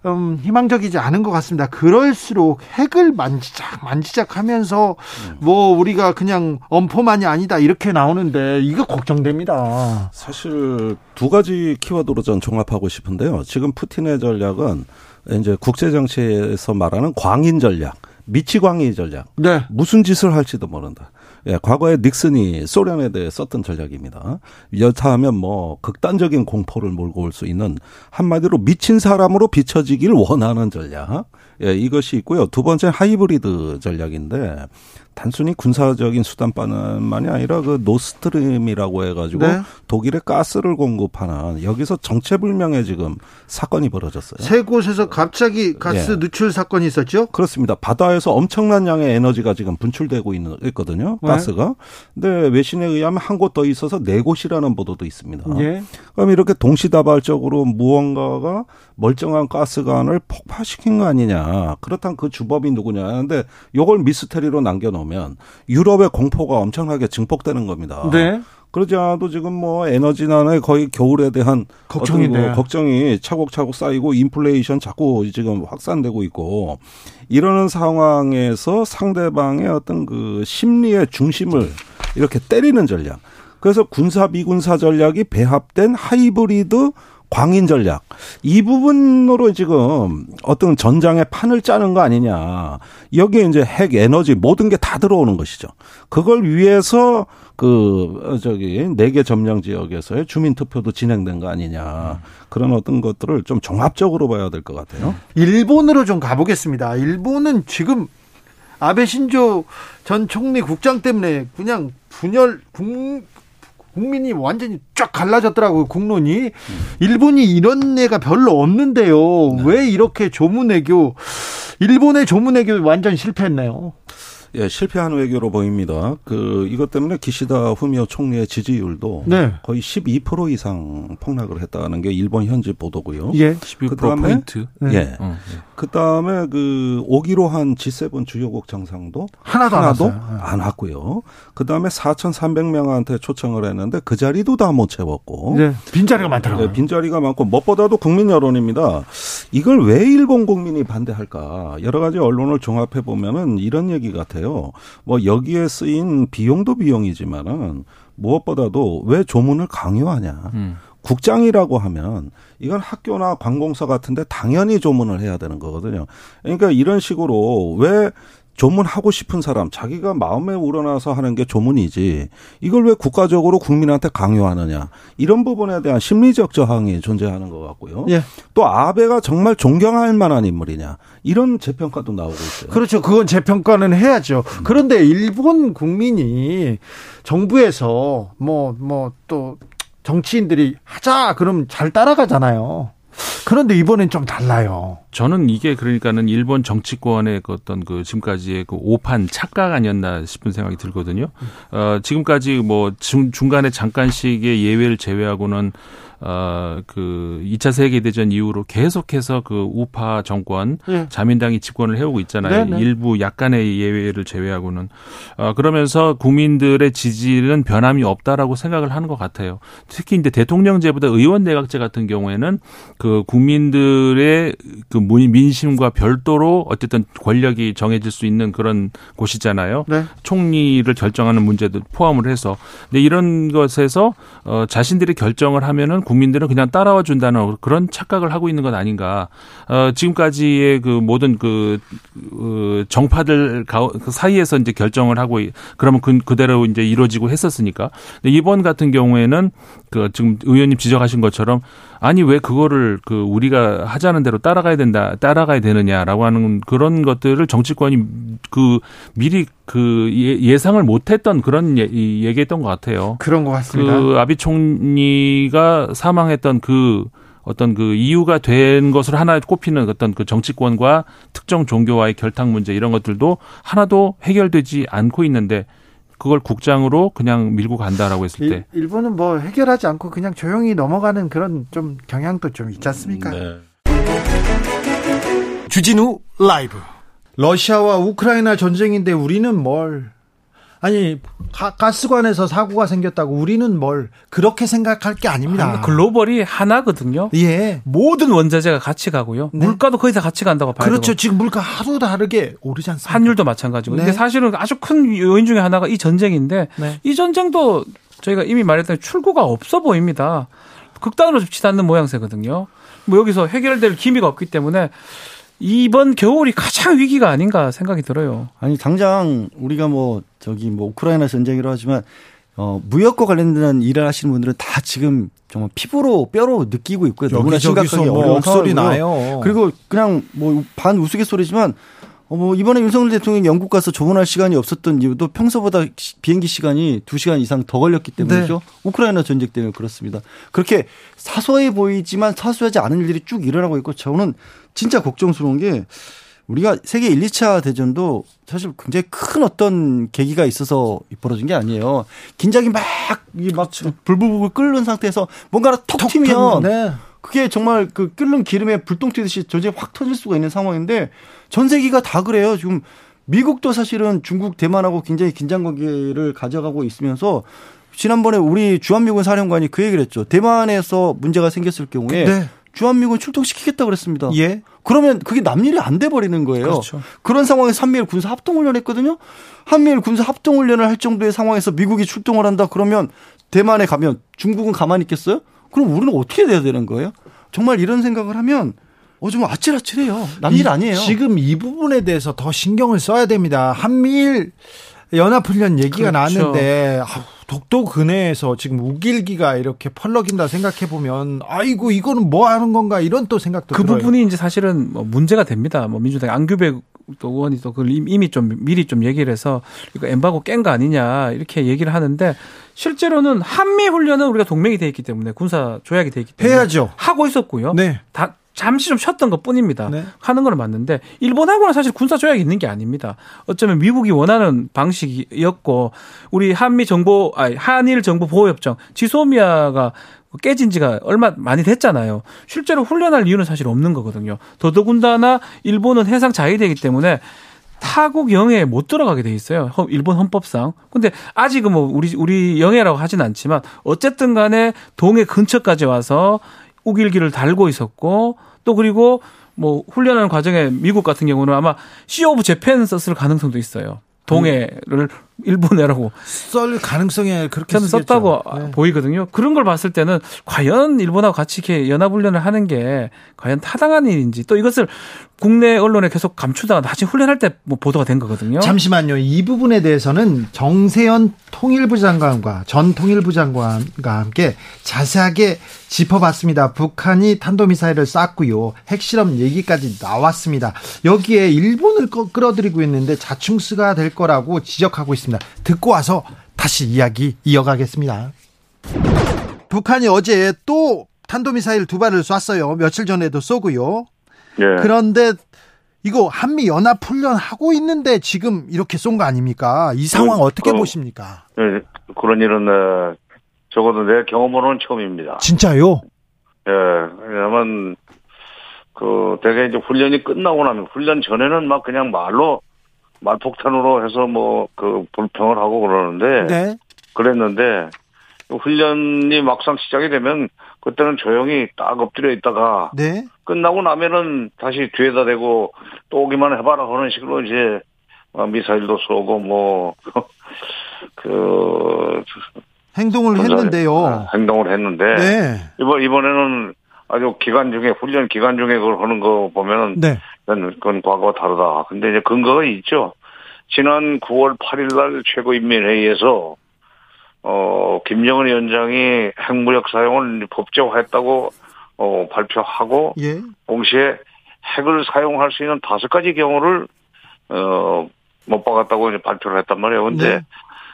음, 희망적이지 않은 것 같습니다. 그럴수록 핵을 만지작 만지작 하면서 뭐 우리가 그냥 엄포만이 아니다 이렇게 나오는데 이거 걱정됩니다. 사실 두 가지 키워드로 전 종합하고 싶은데요. 지금 푸틴의 전략은 이제 국제 정치에서 말하는 광인 전략, 미치광이 전략. 네. 무슨 짓을 할지도 모른다. 예, 과거에 닉슨이 소련에 대해 썼던 전략입니다. 여차하면 뭐 극단적인 공포를 몰고 올 수 있는 한마디로 미친 사람으로 비춰지길 원하는 전략. 예, 이것이 있고요. 두 번째 하이브리드 전략인데 단순히 군사적인 수단만이 아니라 그 노드스트림이라고 해가지고 네. 독일에 가스를 공급하는 여기서 정체불명의 지금 사건이 벌어졌어요. 세 곳에서 갑자기 가스 네. 누출 사건이 있었죠? 그렇습니다. 바다에서 엄청난 양의 에너지가 지금 분출되고 있는, 있거든요. 네. 가스가. 근데 외신에 의하면 한 곳 더 있어서 네 곳이라는 보도도 있습니다. 네. 그럼 이렇게 동시다발적으로 무언가가 멀쩡한 가스관을 폭파시킨 거 아니냐. 그렇다면 그 주범이 누구냐. 근데 요걸 미스테리로 남겨놓 으면 유럽의 공포가 엄청나게 증폭되는 겁니다. 네. 그러지 않아도 지금 뭐 에너지난의 거의 겨울에 대한 걱정이 뭐 걱정이 차곡차곡 쌓이고 인플레이션 자꾸 지금 확산되고 있고 이러는 상황에서 상대방의 어떤 그 심리의 중심을 이렇게 때리는 전략. 그래서 군사 비군사 전략이 배합된 하이브리드 광인 전략 이 부분으로 지금 어떤 전장의 판을 짜는 거 아니냐 여기에 이제 핵 에너지 모든 게 다 들어오는 것이죠. 그걸 위해서 그 저기 네 개 점령 지역에서의 주민 투표도 진행된 거 아니냐 그런 어떤 것들을 좀 종합적으로 봐야 될 것 같아요. 일본으로 좀 가보겠습니다. 일본은 지금 아베 신조 전 총리 국장 때문에 그냥 분열 국, 국민이 완전히 쫙 갈라졌더라고요, 국론이. 일본이 이런 애가 별로 없는데요. 네. 왜 이렇게 조문외교, 일본의 조문외교 완전 실패했나요? 예, 실패한 외교로 보입니다. 그 이것 때문에 기시다 후미오 총리의 지지율도 네. 거의 12% 이상 폭락을 했다는 게 일본 현지 보도고요. 예, 12% 포인트. 예. 네. 어, 예. 그다음에 그 오기로 한 G7 주요국 정상도 하나도, 하나도 안, 안 왔고요. 그다음에 4,300명한테 초청을 했는데 그 자리도 다 못 채웠고. 네. 빈자리가 많더라고요. 네, 빈자리가 많고 무엇보다도 국민 여론입니다. 이걸 왜 일본 국민이 반대할까? 여러 가지 언론을 종합해 보면은 이런 얘기 같아요. 뭐 여기에 쓰인 비용도 비용이지만은 무엇보다도 왜 조문을 강요하냐. 음. 국장이라고 하면 이건 학교나 관공서 같은데 당연히 조문을 해야 되는 거거든요. 그러니까 이런 식으로 왜 조문하고 싶은 사람, 자기가 마음에 우러나서 하는 게 조문이지, 이걸 왜 국가적으로 국민한테 강요하느냐, 이런 부분에 대한 심리적 저항이 존재하는 것 같고요. 예. 또 아베가 정말 존경할 만한 인물이냐, 이런 재평가도 나오고 있어요. 그렇죠. 그건 재평가는 해야죠. 그런데 일본 국민이 정부에서 뭐, 뭐 또 정치인들이 하자, 그럼 잘 따라가잖아요. 그런데 이번엔 좀 달라요. 저는 이게 그러니까는 일본 정치권의 그 어떤 그 지금까지의 그 오판 착각 아니었나 싶은 생각이 들거든요. 어, 지금까지 뭐 중, 중간에 잠깐씩의 예외를 제외하고는 어, 그 2차 세계 대전 이후로 계속해서 그 우파 정권, 네. 자민당이 집권을 해오고 있잖아요. 네, 네. 일부 약간의 예외를 제외하고는. 어, 그러면서 국민들의 지지는 변함이 없다라고 생각을 하는 것 같아요. 특히 이제 대통령제보다 의원 내각제 같은 경우에는 그 국민들의 그 민심과 별도로 어쨌든 권력이 정해질 수 있는 그런 곳이잖아요. 네. 총리를 결정하는 문제도 포함을 해서. 근데 이런 것에서 어, 자신들이 결정을 하면은 국민들은 그냥 따라와 준다는 그런 착각을 하고 있는 것 아닌가. 어, 지금까지의 그 모든 그, 그 정파들 그 사이에서 이제 결정을 하고 그러면 그, 그대로 이제 이루어지고 했었으니까. 근데 이번 같은 경우에는 그 지금 의원님 지적하신 것처럼 아니 왜 그거를 그 우리가 하자는 대로 따라가야 된다 따라가야 되느냐라고 하는 그런 것들을 정치권이 그 미리 그 예, 예상을 못했던 그런 예, 얘기했던 것 같아요. 그런 것 같습니다. 그 아비 총리가 사망했던 그 어떤 그 이유가 된 것을 하나 꼽히는 어떤 그 정치권과 특정 종교와의 결탁 문제 이런 것들도 하나도 해결되지 않고 있는데 그걸 국장으로 그냥 밀고 간다라고 했을 때 일, 본은 뭐 해결하지 않고 그냥 조용히 넘어가는 그런 좀 경향도 좀 있지 않습니까? 네. 주진우 라이브 러시아와 우크라이나 전쟁인데 우리는 뭘 아니 가, 스관에서 사고가 생겼다고 우리는 뭘 그렇게 생각할 게 아닙니다. 아니, 글로벌이 하나거든요. 예. 모든 원자재가 같이 가고요. 네. 물가도 거의 다 같이 간다고 봐요. 그렇죠. 지금 물가 하도 다르게 오르지 않습니까? 환율도 마찬가지고. 네. 근데 사실은 아주 큰 요인 중에 하나가 이 전쟁인데 네. 이 전쟁도 저희가 이미 말했던 출구가 없어 보입니다. 극단으로 않는 모양새거든요. 뭐 여기서 해결될 기미가 없기 때문에 이번 겨울이 가장 위기가 아닌가 생각이 들어요. 아니 당장 우리가 뭐 저기 뭐 우크라이나 전쟁이라 하지만 어 무역과 관련된 일을 하시는 분들은 다 지금 정말 피부로 뼈로 느끼고 있고요. 너무나 심각하게 뭐 어려운 소리 나요. 그리고 그냥 뭐 반 우스갯소리지만 어, 뭐 이번에 윤석열 대통령이 영국 가서 조문할 시간이 없었던 이유도 평소보다 비행기 시간이 2시간 이상 더 걸렸기 때문이죠. 네. 우크라이나 전쟁 때문에 그렇습니다. 그렇게 사소해 보이지만 사소하지 않은 일들이 쭉 일어나고 있고 저는 진짜 걱정스러운 게 우리가 세계 1, 2차 대전도 사실 굉장히 큰 어떤 계기가 있어서 벌어진 게 아니에요. 긴장이 막, 막 불불불 끓는 상태에서 뭔가를 톡, 톡 튀면 네. 그게 정말 그 끓는 기름에 불똥 튀듯이 전쟁이 확 터질 수가 있는 상황인데 전 세계가 다 그래요. 지금 미국도 사실은 중국, 대만하고 굉장히 긴장 관계를 가져가고 있으면서 지난번에 우리 주한미군 사령관이 그 얘기를 했죠. 대만에서 문제가 생겼을 경우에 네. 주한미군 출동시키겠다 그랬습니다. 예. 그러면 그게 남일이 안 돼 버리는 거예요. 그렇죠. 그런 상황에서 한미일 군사 합동 훈련 했거든요. 한미일 군사 합동 훈련을 할 정도의 상황에서 미국이 출동을 한다 그러면 대만에 가면 중국은 가만히 있겠어요? 그럼 우리는 어떻게 돼야 되는 거예요? 정말 이런 생각을 하면 어, 좀 아찔아찔해요. 남일 아니에요. 지금 이 부분에 대해서 더 신경을 써야 됩니다. 한미일 연합훈련 얘기가 그렇죠. 나왔는데 아, 독도 근해에서 지금 우길기가 이렇게 펄럭인다 생각해 보면 아이고 이거는 뭐 하는 건가 이런 또 생각도 그 들어요. 부분이 이제 사실은 뭐 문제가 됩니다. 뭐 민주당 안규백 또 의원이 또 그걸 이미 좀 미리 좀 얘기를 해서 이거 엠바고 깬 거 아니냐 이렇게 얘기를 하는데 실제로는 한미 훈련은 우리가 동맹이 돼 있기 때문에 군사 조약이 돼 있기 때문에 해야죠. 하고 있었고요. 네. 다 잠시 좀 쉬었던 것 뿐입니다. 네. 하는 건 맞는데 일본하고는 사실 군사 조약이 있는 게 아닙니다. 어쩌면 미국이 원하는 방식이었고 우리 한미 정보 아니 한일 정보 보호 협정 지소미아가 깨진 지가 얼마 많이 됐잖아요. 실제로 훈련할 이유는 사실 없는 거거든요. 더더군다나 일본은 해상 자위되기 때문에 타국 영해에 못 들어가게 돼 있어요. 일본 헌법상. 근데 아직은 뭐 우리 우리 영해라고 하진 않지만 어쨌든 간에 동해 근처까지 와서 욱일기를 달고 있었고 또 그리고 뭐 훈련하는 과정에 미국 같은 경우는 아마 Sea of Japan 썼을 가능성도 있어요. 동해를 일본해라고 쓸 가능성이 그렇게 썼다고 네. 보이거든요. 그런 걸 봤을 때는 과연 일본하고 같이 이렇게 연합훈련을 하는 게 과연 타당한 일인지 또 이것을 국내 언론에 계속 감추다가 나중에 훈련할 때 뭐 보도가 된 거거든요. 잠시만요. 이 부분에 대해서는 정세현 통일부 장관과 전 통일부 장관과 함께 자세하게 짚어봤습니다. 북한이 탄도미사일을 쐈고요. 핵실험 얘기까지 나왔습니다. 여기에 일본을 끌어들이고 있는데 자충수가 될 거라고 지적하고 있습니다. 듣고 와서 다시 이야기 이어가겠습니다. 북한이 어제 또 탄도미사일 두 발을 쐈어요. 며칠 전에도 쏘고요. 네. 그런데 이거 한미 연합 훈련 하고 있는데 지금 이렇게 쏜 거 아닙니까? 이 상황 그, 어떻게 그, 보십니까? 네, 그런 일은 어, 적어도 내 경험으로는 처음입니다. 진짜요? 예, 왜냐면 그 대개 이제 훈련이 끝나고 나면 훈련 전에는 막 그냥 말로 말폭탄으로 해서 뭐 그 불평을 하고 그러는데 네. 그랬는데 훈련이 막상 시작이 되면 그때는 조용히 딱 엎드려 있다가 네. 끝나고 나면은 다시 뒤에다 대고 또 오기만 해봐라 그런 식으로 이제 미사일도 쏘고 뭐 <laughs> 그 행동을 했는데요. 아, 행동을 했는데 네. 이번 이번에는 아주 기간 중에 훈련 기간 중에 그걸 하는 거 보면은 네. 그건 과거와 다르다. 근데 이제 근거가 있죠. 지난 9월 8일 날 최고인민회의에서 어, 김정은 위원장이 핵무력 사용을 법제화했다고 어, 발표하고 예. 동시에 핵을 사용할 수 있는 다섯 가지 경우를 어, 못 박았다고 이제 발표를 했단 말이에요. 근데 네.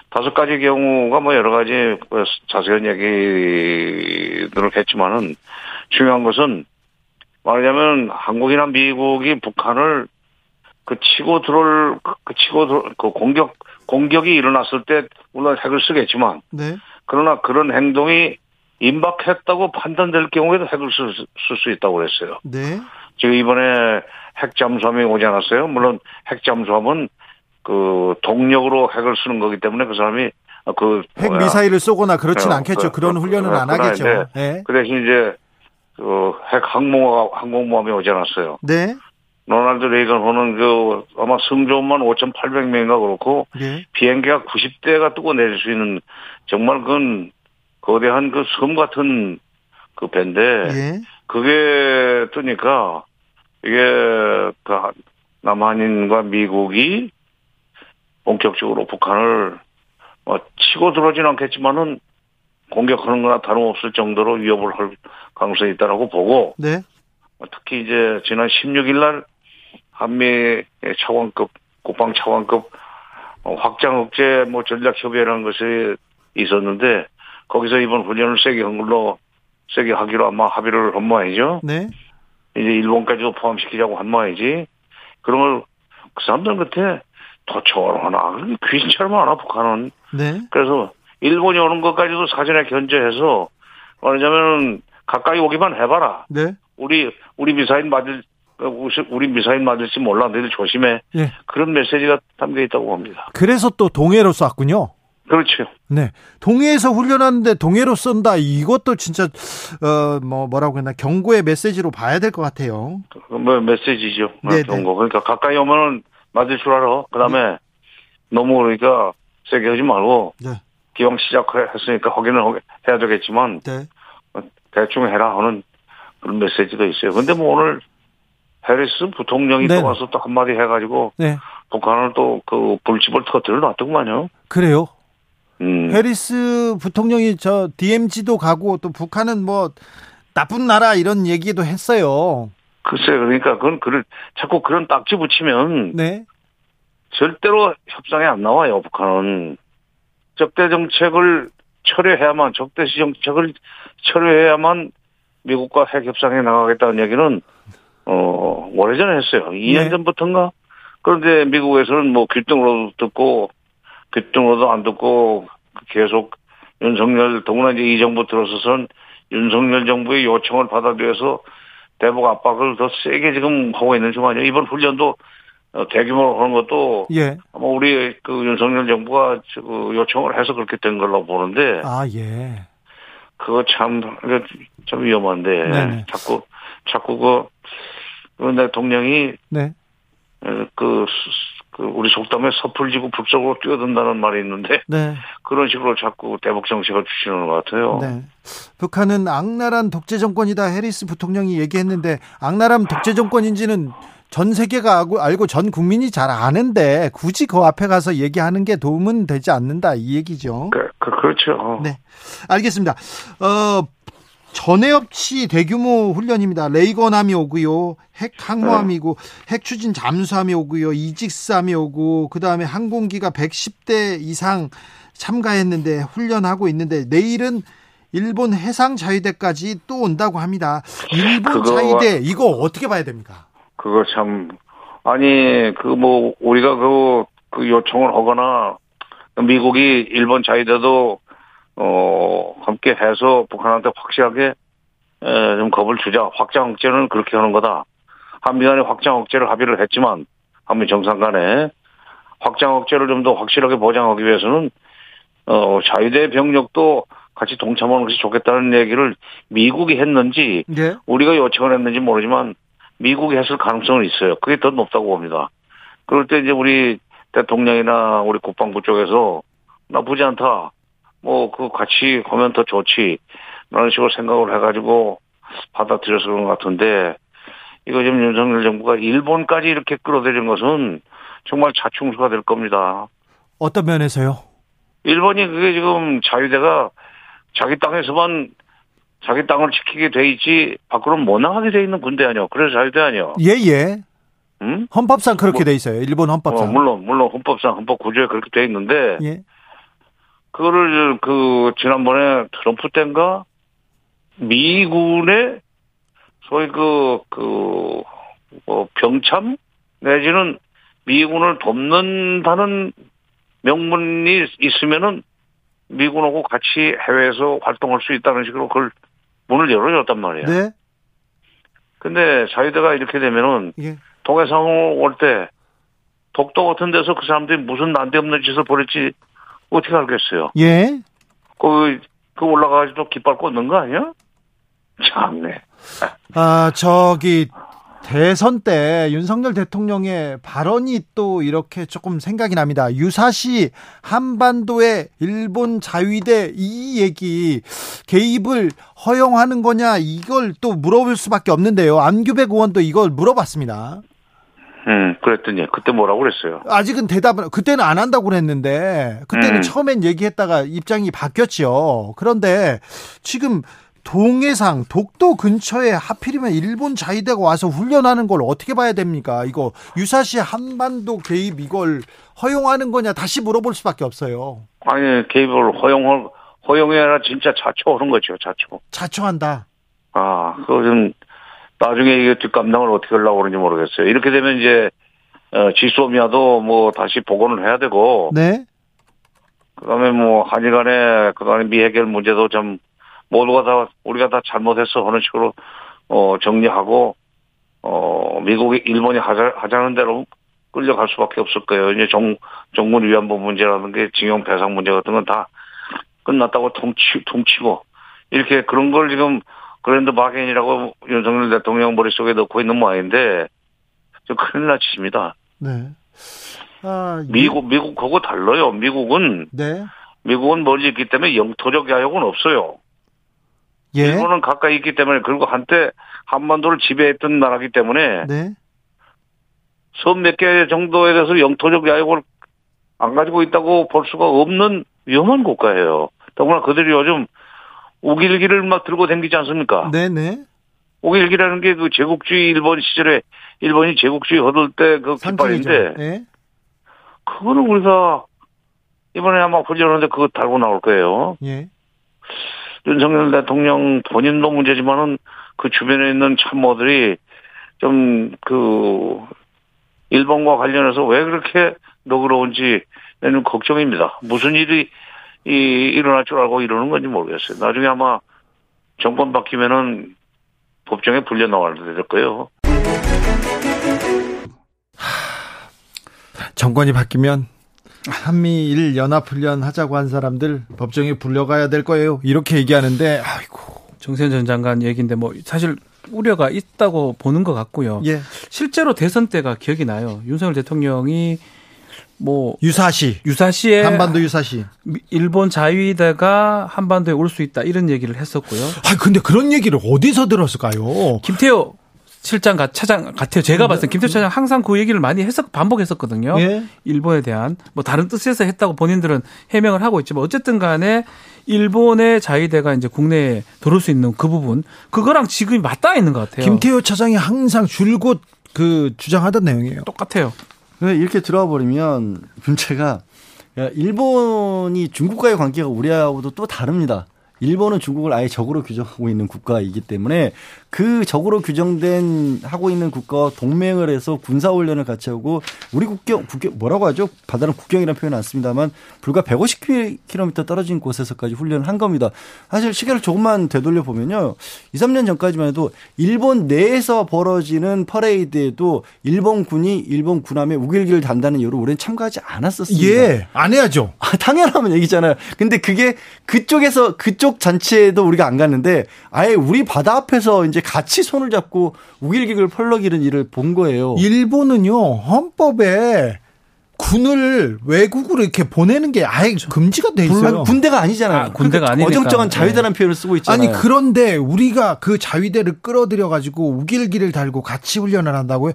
다섯 가지 경우가 뭐 여러 가지 그 자세한 얘기들을 했지만은 중요한 것은 말하자면 한국이나 미국이 북한을 그 치고 들어올 그 치고 들어 그 공격 공격이 일어났을 때 물론 핵을 쓰겠지만 네. 그러나 그런 행동이 임박했다고 판단될 경우에도 핵을 쓸수 있다고 그랬어요. 네. 지금 이번에 핵 잠수함이 오지 않았어요. 물론 핵 잠수함은 그 동력으로 핵을 쓰는 거기 때문에 그 사람이 그핵 미사일을 쏘거나 그렇진 네, 않겠죠. 그, 런 훈련은 안 하겠죠. 네. 그 대신 이제 그핵 항모 항공모함이 오지 않았어요. 네. 로널드 레이건 호는 그 아마 승조원만 5,800명인가 그렇고 네. 비행기가 90대가 뜨고 내릴 수 있는 정말 그건 거대한 그 섬 같은 그 배인데 네. 그게 뜨니까 이게 그 남한인과 미국이 본격적으로 북한을 뭐 치고 들어오진 않겠지만은 공격하는 거나 다름없을 정도로 위협을 할 가능성이 있다라고 보고 네. 특히 이제 지난 16일 날 한미 차관급 국방 차관급 어, 확장 억제 뭐 전략 협의라는 것이 있었는데 거기서 이번 훈련을 세게 한 걸로 세게 하기로 아마 합의를 한 모양이죠. 네. 이제 일본까지도 포함시키자고 한 모양이지. 그런 걸 그 사람들 끝에 도처럼 하나 귀신처럼 하나 북한은. 네. 그래서 일본이 오는 것까지도 사전에 견제해서 뭐냐면은 가까이 오기만 해봐라. 네. 우리 우리 미사일 맞을 우리 미사일 맞을지 몰라. 너희들 조심해. 예. 그런 메시지가 담겨 있다고 봅니다. 그래서 또 동해로 쐈군요. 그렇죠. 네. 동해에서 훈련하는데 동해로 쏜다. 이것도 진짜 어뭐 뭐라고 했나 경고의 메시지로 봐야 될 것 같아요. 뭐 메시지죠. 네, 경고. 그러니까 가까이 오면은 맞을 줄 알아. 그다음에 네. 너무 그러니까 세게 하지 말고 네. 기왕 시작했으니까 확인을 해야 되겠지만 네. 대충 해라 하는 그런 메시지도 있어요. 근데 뭐 오늘 해리스 부통령이 네. 또 와서 또 한마디 해가지고 네. 북한을 또 그 불집을 터뜨려 놨더구만요. 그래요. 음. 해리스 부통령이 저 DMZ도 가고 또 북한은 뭐 나쁜 나라 이런 얘기도 했어요. 글쎄 그러니까 그건 그를 자꾸 그런 딱지 붙이면 네. 절대로 협상에 안 나와요. 북한은 적대 정책을 철회해야만 적대시 정책을 철회해야만 미국과 핵 협상에 나가겠다는 얘기는 어 오래전에 했어요. 2년 네. 전부터인가. 그런데 미국에서는 뭐 귀등으로도 듣고 귀등으로도 안 듣고 계속 윤석열 더구나 이제 이 정부 들어서선 윤석열 정부의 요청을 받아들여서 대북 압박을 더 세게 지금 하고 있는 중간이에요. 이번 훈련도 어, 대규모로 하는 것도 예. 아마 우리 그 윤석열 정부가 그 요청을 해서 그렇게 된 걸로 보는데 아, 예. 그거 참, 좀 위험한데 네네. 자꾸 자꾸 그, 그 대통령이 네. 어, 그, 수- 그 우리 속담에 섣불지고 북쪽으로 뛰어든다는 말이 있는데 네. 그런 식으로 자꾸 대북 정책을 주시는 것 같아요. 네. 북한은 악랄한 독재 정권이다. 해리스 부통령이 얘기했는데 악랄한 독재 정권인지는 전 세계가 알고, 알고 전 국민이 잘 아는데 굳이 그 앞에 가서 얘기하는 게 도움은 되지 않는다 이 얘기죠. 그, 그, 그렇죠. 네. 알겠습니다. 어, 전에 없이 대규모 훈련입니다. 레이건함이 오고요. 핵 항모함이고 핵 추진 잠수함이 오고요. 이직함이 오고 그다음에 항공기가 110대 이상 참가했는데 훈련하고 있는데 내일은 일본 해상 자위대까지 또 온다고 합니다. 일본 그거- 자위대 이거 어떻게 봐야 됩니까? 그거 참 아니 그 뭐 우리가 그, 그 요청을 하거나 미국이 일본 자위대도 어 함께 해서 북한한테 확실하게 에, 좀 겁을 주자 확장 억제는 그렇게 하는 거다 한미 간에 확장 억제를 합의를 했지만 한미 정상 간에 확장 억제를 좀 더 확실하게 보장하기 위해서는 어 자위대 병력도 같이 동참하는 것이 좋겠다는 얘기를 미국이 했는지 네. 우리가 요청을 했는지 모르지만 미국이 했을 가능성은 있어요. 그게 더 높다고 봅니다. 그럴 때 이제 우리 대통령이나 우리 국방부 쪽에서 나쁘지 않다. 뭐, 그 같이 하면 더 좋지. 라는 식으로 생각을 해가지고 받아들여서 그런 것 같은데, 이거 지금 윤석열 정부가 일본까지 이렇게 끌어들인 것은 정말 자충수가 될 겁니다. 어떤 면에서요? 일본이 그게 지금 자유대가 자기 땅에서만 자기 땅을 지키게 돼 있지 밖으로 못 나가게 돼 있는 군대 아니야. 그래서 자유대 아니야. 예, 예. 응? 헌법상 그렇게 뭐- 돼 있어요. 일본 어, 헌법상. 물론 물론 헌법상 헌법 구조에 그렇게 돼 있는데 예. 그거를 그 지난번에 트럼프 때인가 미군의 소위 그그 뭐 병참 내지는 미군을 돕는다는 명분이 있으면은 미군하고 같이 해외에서 활동할 수 있다는 식으로 그걸 문을 열어줬단 말이에요. 네. 근데 자유대가 이렇게 되면은 예. 동해상을 올때 독도 같은 데서 그 사람들이 무슨 난데없는 짓을 벌였지 어떻게 알겠어요? 예. 그, 그 올라가가지고 깃발 꽂는 거 아니야? 참네. 아, 저기 대선 때 윤석열 대통령의 발언이 또 이렇게 조금 생각이 납니다. 유사시 한반도의 일본 자위대 이 얘기 개입을 허용하는 거냐 이걸 또 물어볼 수밖에 없는데요. 안규백 의원도 이걸 물어봤습니다. 음, 그랬더니 그때 뭐라고 그랬어요? 아직은 대답을 그때는 안 한다고 그랬는데 그때는 음. 처음엔 얘기했다가 입장이 바뀌었지요. 그런데 지금 동해상 독도 근처에 하필이면 일본 자위대가 와서 훈련하는 걸 어떻게 봐야 됩니까? 이거 유사시 한반도 개입 이걸 허용하는 거냐 다시 물어볼 수밖에 없어요. 아니 개입을 허용 허용이 아니라 진짜 자초하는 거죠 자초. 자초한다. 아 그거 좀 나중에 이게 뒷감당을 어떻게 하려고 그러는지 모르겠어요. 이렇게 되면 이제 어, 지소미아도 뭐 다시 복원을 해야 되고. 네. 그다음에 뭐 한일 간에 그다음에 미해결 문제도 좀 모두가 다 우리가 다 잘못했어 하는 식으로 어 정리하고 어 미국이 일본이 하자 하자는 대로 끌려갈 수밖에 없을 거예요. 이제 정 정문 위안부 문제라는 게 징용 배상 문제 같은 건 다 끝났다고 통치 통치고 이렇게 그런 걸 지금 그랜드 바겐이라고 윤석열 대통령 머릿속에 넣고 있는 모양인데 좀 큰일 나십니다. 네. 아, 미국 미국 그거 달라요. 미국은 네. 미국은 멀리 있기 때문에 영토적 야욕은 없어요. 예. 일본은 가까이 있기 때문에 그리고 한때 한반도를 지배했던 나라기 때문에 네. 섬몇 개 정도에 대해서 영토적 야욕을 안 가지고 있다고 볼 수가 없는 위험한 국가예요. 더구나 그들이 요즘 우길기를 막 들고 다니지 않습니까? 네네. 우길기라는 게 그 제국주의 일본 시절에 일본이 제국주의 허들 때그 깃발인데 네. 그거는 우리가 이번에 아마 훈련하는데 그거 달고 나올 거예요. 예. 윤석열 대통령 본인도 문제지만은 그 주변에 있는 참모들이 좀 그 일본과 관련해서 왜 그렇게 너그러운지 는 걱정입니다. 무슨 일이 이 일어날 줄 알고 이러는 건지 모르겠어요. 나중에 아마 정권 바뀌면은 법정에 불려 나와야 될 거예요. 정권이 바뀌면 한미일 연합훈련 하자고 한 사람들 법정에 불려가야 될 거예요. 이렇게 얘기하는데 아이고 정세현 전 장관 얘기인데 뭐 사실 우려가 있다고 보는 것 같고요. 예. 실제로 대선 때가 기억이 나요. 윤석열 대통령이 뭐 유사시 유사시에 한반도 유사시 일본 자위대가 한반도에 올 수 있다 이런 얘기를 했었고요. 아 근데 그런 얘기를 어디서 들었을까요? 김태호 실장 차장 같아요. 제가 봤을 때 김태호 차장 항상 그 얘기를 많이 해석 반복했었거든요. 예? 일본에 대한 뭐 다른 뜻에서 했다고 본인들은 해명을 하고 있지만 어쨌든 간에 일본의 자위대가 이제 국내에 들어올 수 있는 그 부분 그거랑 지금이 맞닿아 있는 것 같아요. 김태호 차장이 항상 줄곧 그 주장하던 내용이에요. 똑같아요. 이렇게 들어와 버리면 문제가 일본이 중국과의 관계가 우리하고도 또 다릅니다. 일본은 중국을 아예 적으로 규정하고 있는 국가이기 때문에 그 적으로 규정된 하고 있는 국가와 동맹을 해서 군사 훈련을 같이 하고 우리 국경 국경 뭐라고 하죠? 바다는 국경이라는 표현은 안 씁니다만 불과 150km 떨어진 곳에서까지 훈련을 한 겁니다. 사실 시계를 조금만 되돌려 보면요. 2, 3년 전까지만 해도 일본 내에서 벌어지는 퍼레이드에도 일본 군이 일본 군함에 우길기를 단다는 이유로 우리는 참가하지 않았었습니다. 예, 안 해야죠. 아, 당연하면 얘기잖아요. 근데 그게 그쪽에서 그쪽 잔치에도 우리가 안 갔는데 아예 우리 바다 앞에서 이제 같이 손을 잡고 우길기를 펄럭이는 일을 본 거예요. 일본은요 헌법에 군을 외국으로 이렇게 보내는 게 아예 금지가 돼 있어요. 군대가 아니잖아요. 아, 군대가 아니니까. 어정쩡한 자위대라는 네. 표현을 쓰고 있잖아요. 아니 그런데 우리가 그 자위대를 끌어들여 가지고 우길기를 달고 같이 훈련을 한다고요.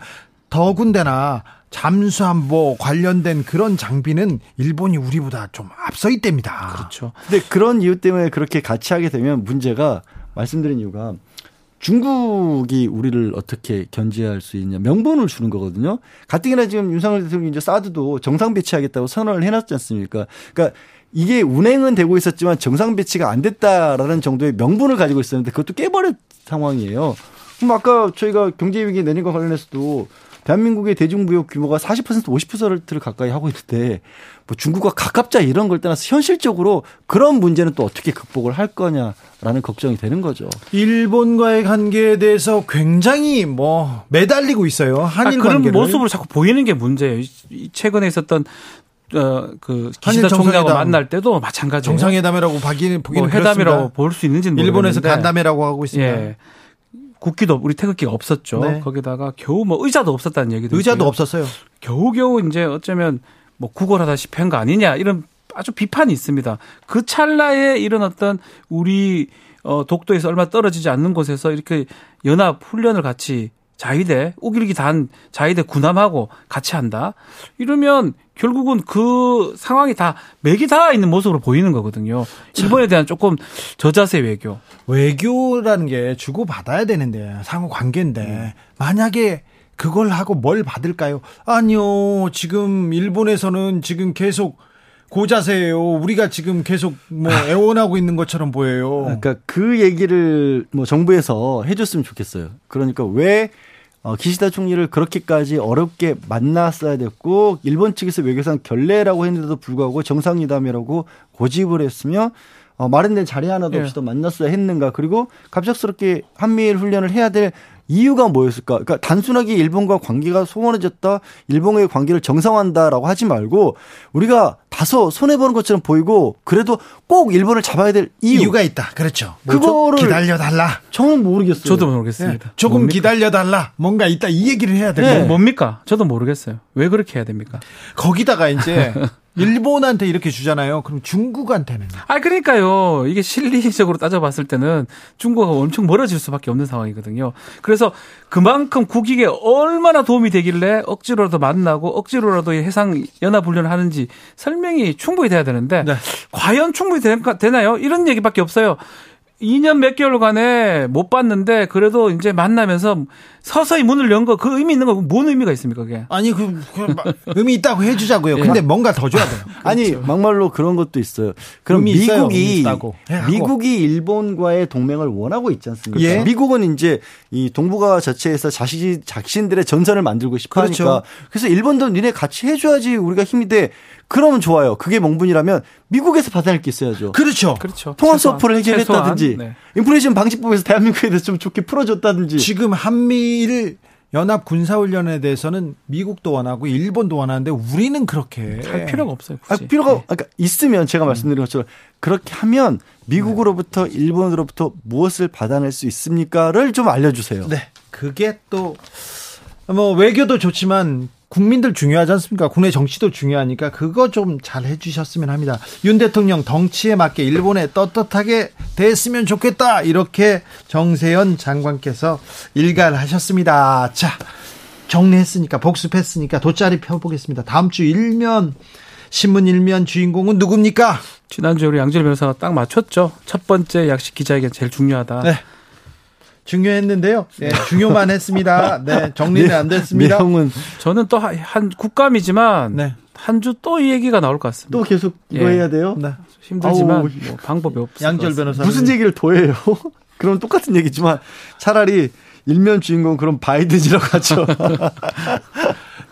더군다나 잠수함 뭐 관련된 그런 장비는 일본이 우리보다 좀 앞서 있답니다. 그렇죠. 근데 그런 이유 때문에 그렇게 같이 하게 되면 문제가 말씀드린 이유가 중국이 우리를 어떻게 견제할 수 있냐 명분을 주는 거거든요. 가뜩이나 지금 윤석열 대통령이 이제 사드도 정상 배치하겠다고 선언을 해놨지 않습니까? 그러니까 이게 운행은 되고 있었지만 정상 배치가 안 됐다라는 정도의 명분을 가지고 있었는데 그것도 깨버린 상황이에요. 그럼 아까 저희가 경제 위기 내린 것 관련해서도 대한민국의 대중무역 규모가 40% 50%를 가까이 하고 있는데 뭐 중국과 가깝자 이런 걸 떠나서 현실적으로 그런 문제는 또 어떻게 극복을 할 거냐라는 걱정이 되는 거죠. 일본과의 관계에 대해서 굉장히 뭐 매달리고 있어요. 한일 아, 그런 관계를. 모습으로 자꾸 보이는 게 문제예요. 최근에 있었던 어그 기시다 총리하고 만날 때도 마찬가지예요. 정상회담이라고 보기는 뭐 회담이라고 볼 수 있는지는 일본에서 간담회라고 하고 있습니다. 예. 국기도 우리 태극기가 없었죠. 네. 거기다가 겨우 뭐 의자도 없었다는 얘기도 의자도 있고요. 없었어요. 겨우겨우 이제 어쩌면 뭐 구걸하다시피 한 거 아니냐 이런 아주 비판이 있습니다. 그 찰나에 이런 어떤 우리 어 독도에서 얼마 떨어지지 않는 곳에서 이렇게 연합 훈련을 같이 자위대 우길기 단 자위대 군함하고 같이 한다. 이러면 결국은 그 상황이 다 맥이 닿아 있는 모습으로 보이는 거거든요. 일본에 대한 조금 저자세 외교. 외교라는 게 주고 받아야 되는데 상호 관계인데 음. 만약에 그걸 하고 뭘 받을까요? 아니요. 지금 일본에서는 지금 계속 고자세예요. 우리가 지금 계속 뭐 아. <laughs> 애원하고 있는 것처럼 보여요. 그러니까 그 얘기를 뭐 정부에서 해줬으면 좋겠어요. 그러니까 왜 어, 기시다 총리를 그렇게까지 어렵게 만났어야 됐고 일본 측에서 외교상 결례라고 했는데도 불구하고 정상회담이라고 고집을 했으며 어, 마련된 자리 하나도 없이 예. 만났어야 했는가 그리고 갑작스럽게 한미일 훈련을 해야 될 이유가 뭐였을까? 그러니까 단순하게 일본과 관계가 소원해졌다, 일본과의 관계를 정상화한다라고 하지 말고 우리가 다소 손해 보는 것처럼 보이고 그래도 꼭 일본을 잡아야 될 이유. 가 있다. 그렇죠. 뭐 그거를 기다려 달라. 저는 모르겠어요. 저도 모르겠습니다. 네. 조금 기다려 달라. 뭔가 있다. 이 얘기를 해야 돼요. 네. 뭡니까? 저도 모르겠어요. 왜 그렇게 해야 됩니까? 거기다가 이제 <laughs> 일본한테 이렇게 주잖아요. 그럼 중국한테는? 아, 그러니까요. 이게 실리적으로 따져봤을 때는 중국하고 엄청 멀어질 수밖에 없는 상황이거든요. 그래서 그만큼 국익에 얼마나 도움이 되길래 억지로라도 만나고 억지로라도 해상 연합 훈련을 하는지 설명이 충분히 돼야 되는데 네. 과연 충분히 되나요? 이런 얘기밖에 없어요. 2년 몇 개월간에 못 봤는데 그래도 이제 만나면서 서서히 문을 연 거 그 의미 있는 거 뭔 의미가 있습니까 그게? 아니 그, 그 의미 있다고 해주자고요. 근데 예. 뭔가 더 줘야 돼요. <laughs> 그렇죠. 아니 막말로 그런 것도 있어요. 그럼 미국이 미국이 일본과의 동맹을 원하고 있지 않습니까? 예. 미국은 이제 이 동북아 자체에서 자신 자신들의 전선을 만들고 싶어하니까 그렇죠. 그래서 일본도 니네 같이 해줘야지 우리가 힘이 돼. 그러면 좋아요. 그게 명분이라면 미국에서 받아낼 게 있어야죠. 그렇죠. 그렇죠. 통화 서프를 해결했다든지 네. 인플레이션 방지법에서 대한민국에 대해서 좀 좋게 풀어줬다든지. 지금 한미일 연합 군사훈련에 대해서는 미국도 원하고 일본도 원하는데 우리는 그렇게 할 필요가 없어요. 아, 필요가 네. 그러니까 있으면 제가 말씀드린 것처럼 그렇게 하면 미국으로부터 일본으로부터 무엇을 받아낼 수 있습니까를 좀 알려주세요. 네, 그게 또 뭐 외교도 좋지만 국민들 중요하지 않습니까? 국내 정치도 중요하니까 그거 좀 잘 해주셨으면 합니다. 윤 대통령 덩치에 맞게 일본에 떳떳하게 됐으면 좋겠다. 이렇게 정세현 장관께서 일갈하셨습니다. 자, 정리했으니까 복습했으니까 돗자리 펴보겠습니다. 다음 주 일면 신문 일면 주인공은 누굽니까? 지난주에 우리 양질 변호사가 딱 맞췄죠. 첫 번째 약식 기자에게 제일 중요하다. 네. 중요했는데요. 네, 중요만 했습니다. 네, 정리는 안 됐습니다. 내용은 저는 또 한 국감이지만 네. 한주 또 이 얘기가 나올 것 같습니다. 또 계속 이거 예. 해야 돼요? 네. 힘들지만 아우, 뭐 방법이 없어요. 양절 변호사 무슨 얘기를 더 해요? <laughs> 그럼 똑같은 얘기지만 차라리 일면 주인공 그럼 바이든이라고 하죠. <laughs>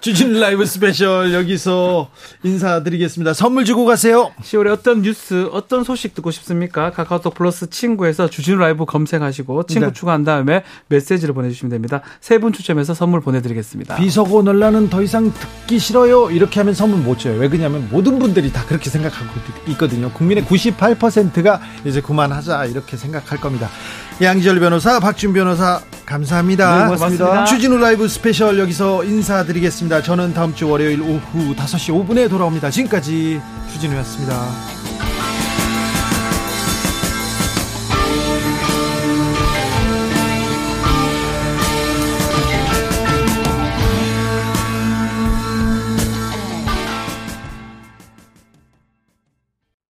주진 라이브 스페셜 여기서 인사드리겠습니다. 선물 주고 가세요. 10월에 어떤 뉴스, 어떤 소식 듣고 싶습니까? 카카오톡 플러스 친구에서 주진우 라이브 검색하시고 친구 네. 추가한 다음에 메시지를 보내주시면 됩니다. 세 분 추첨해서 선물 보내드리겠습니다. 비서고 논란은 더 이상 듣기 싫어요. 이렇게 하면 선물 못 줘요. 왜 그러냐면 모든 분들이 다 그렇게 생각하고 있거든요. 국민의 98%가 이제 그만하자 이렇게 생각할 겁니다. 양지열 변호사, 박준 변호사 감사합니다. 네, 고맙습니다. 주진우 라이브 스페셜 여기서 인사드리겠습니다. 저는 다음 주 월요일 오후 5시 5분에 돌아옵니다. 지금까지 주진우였습니다.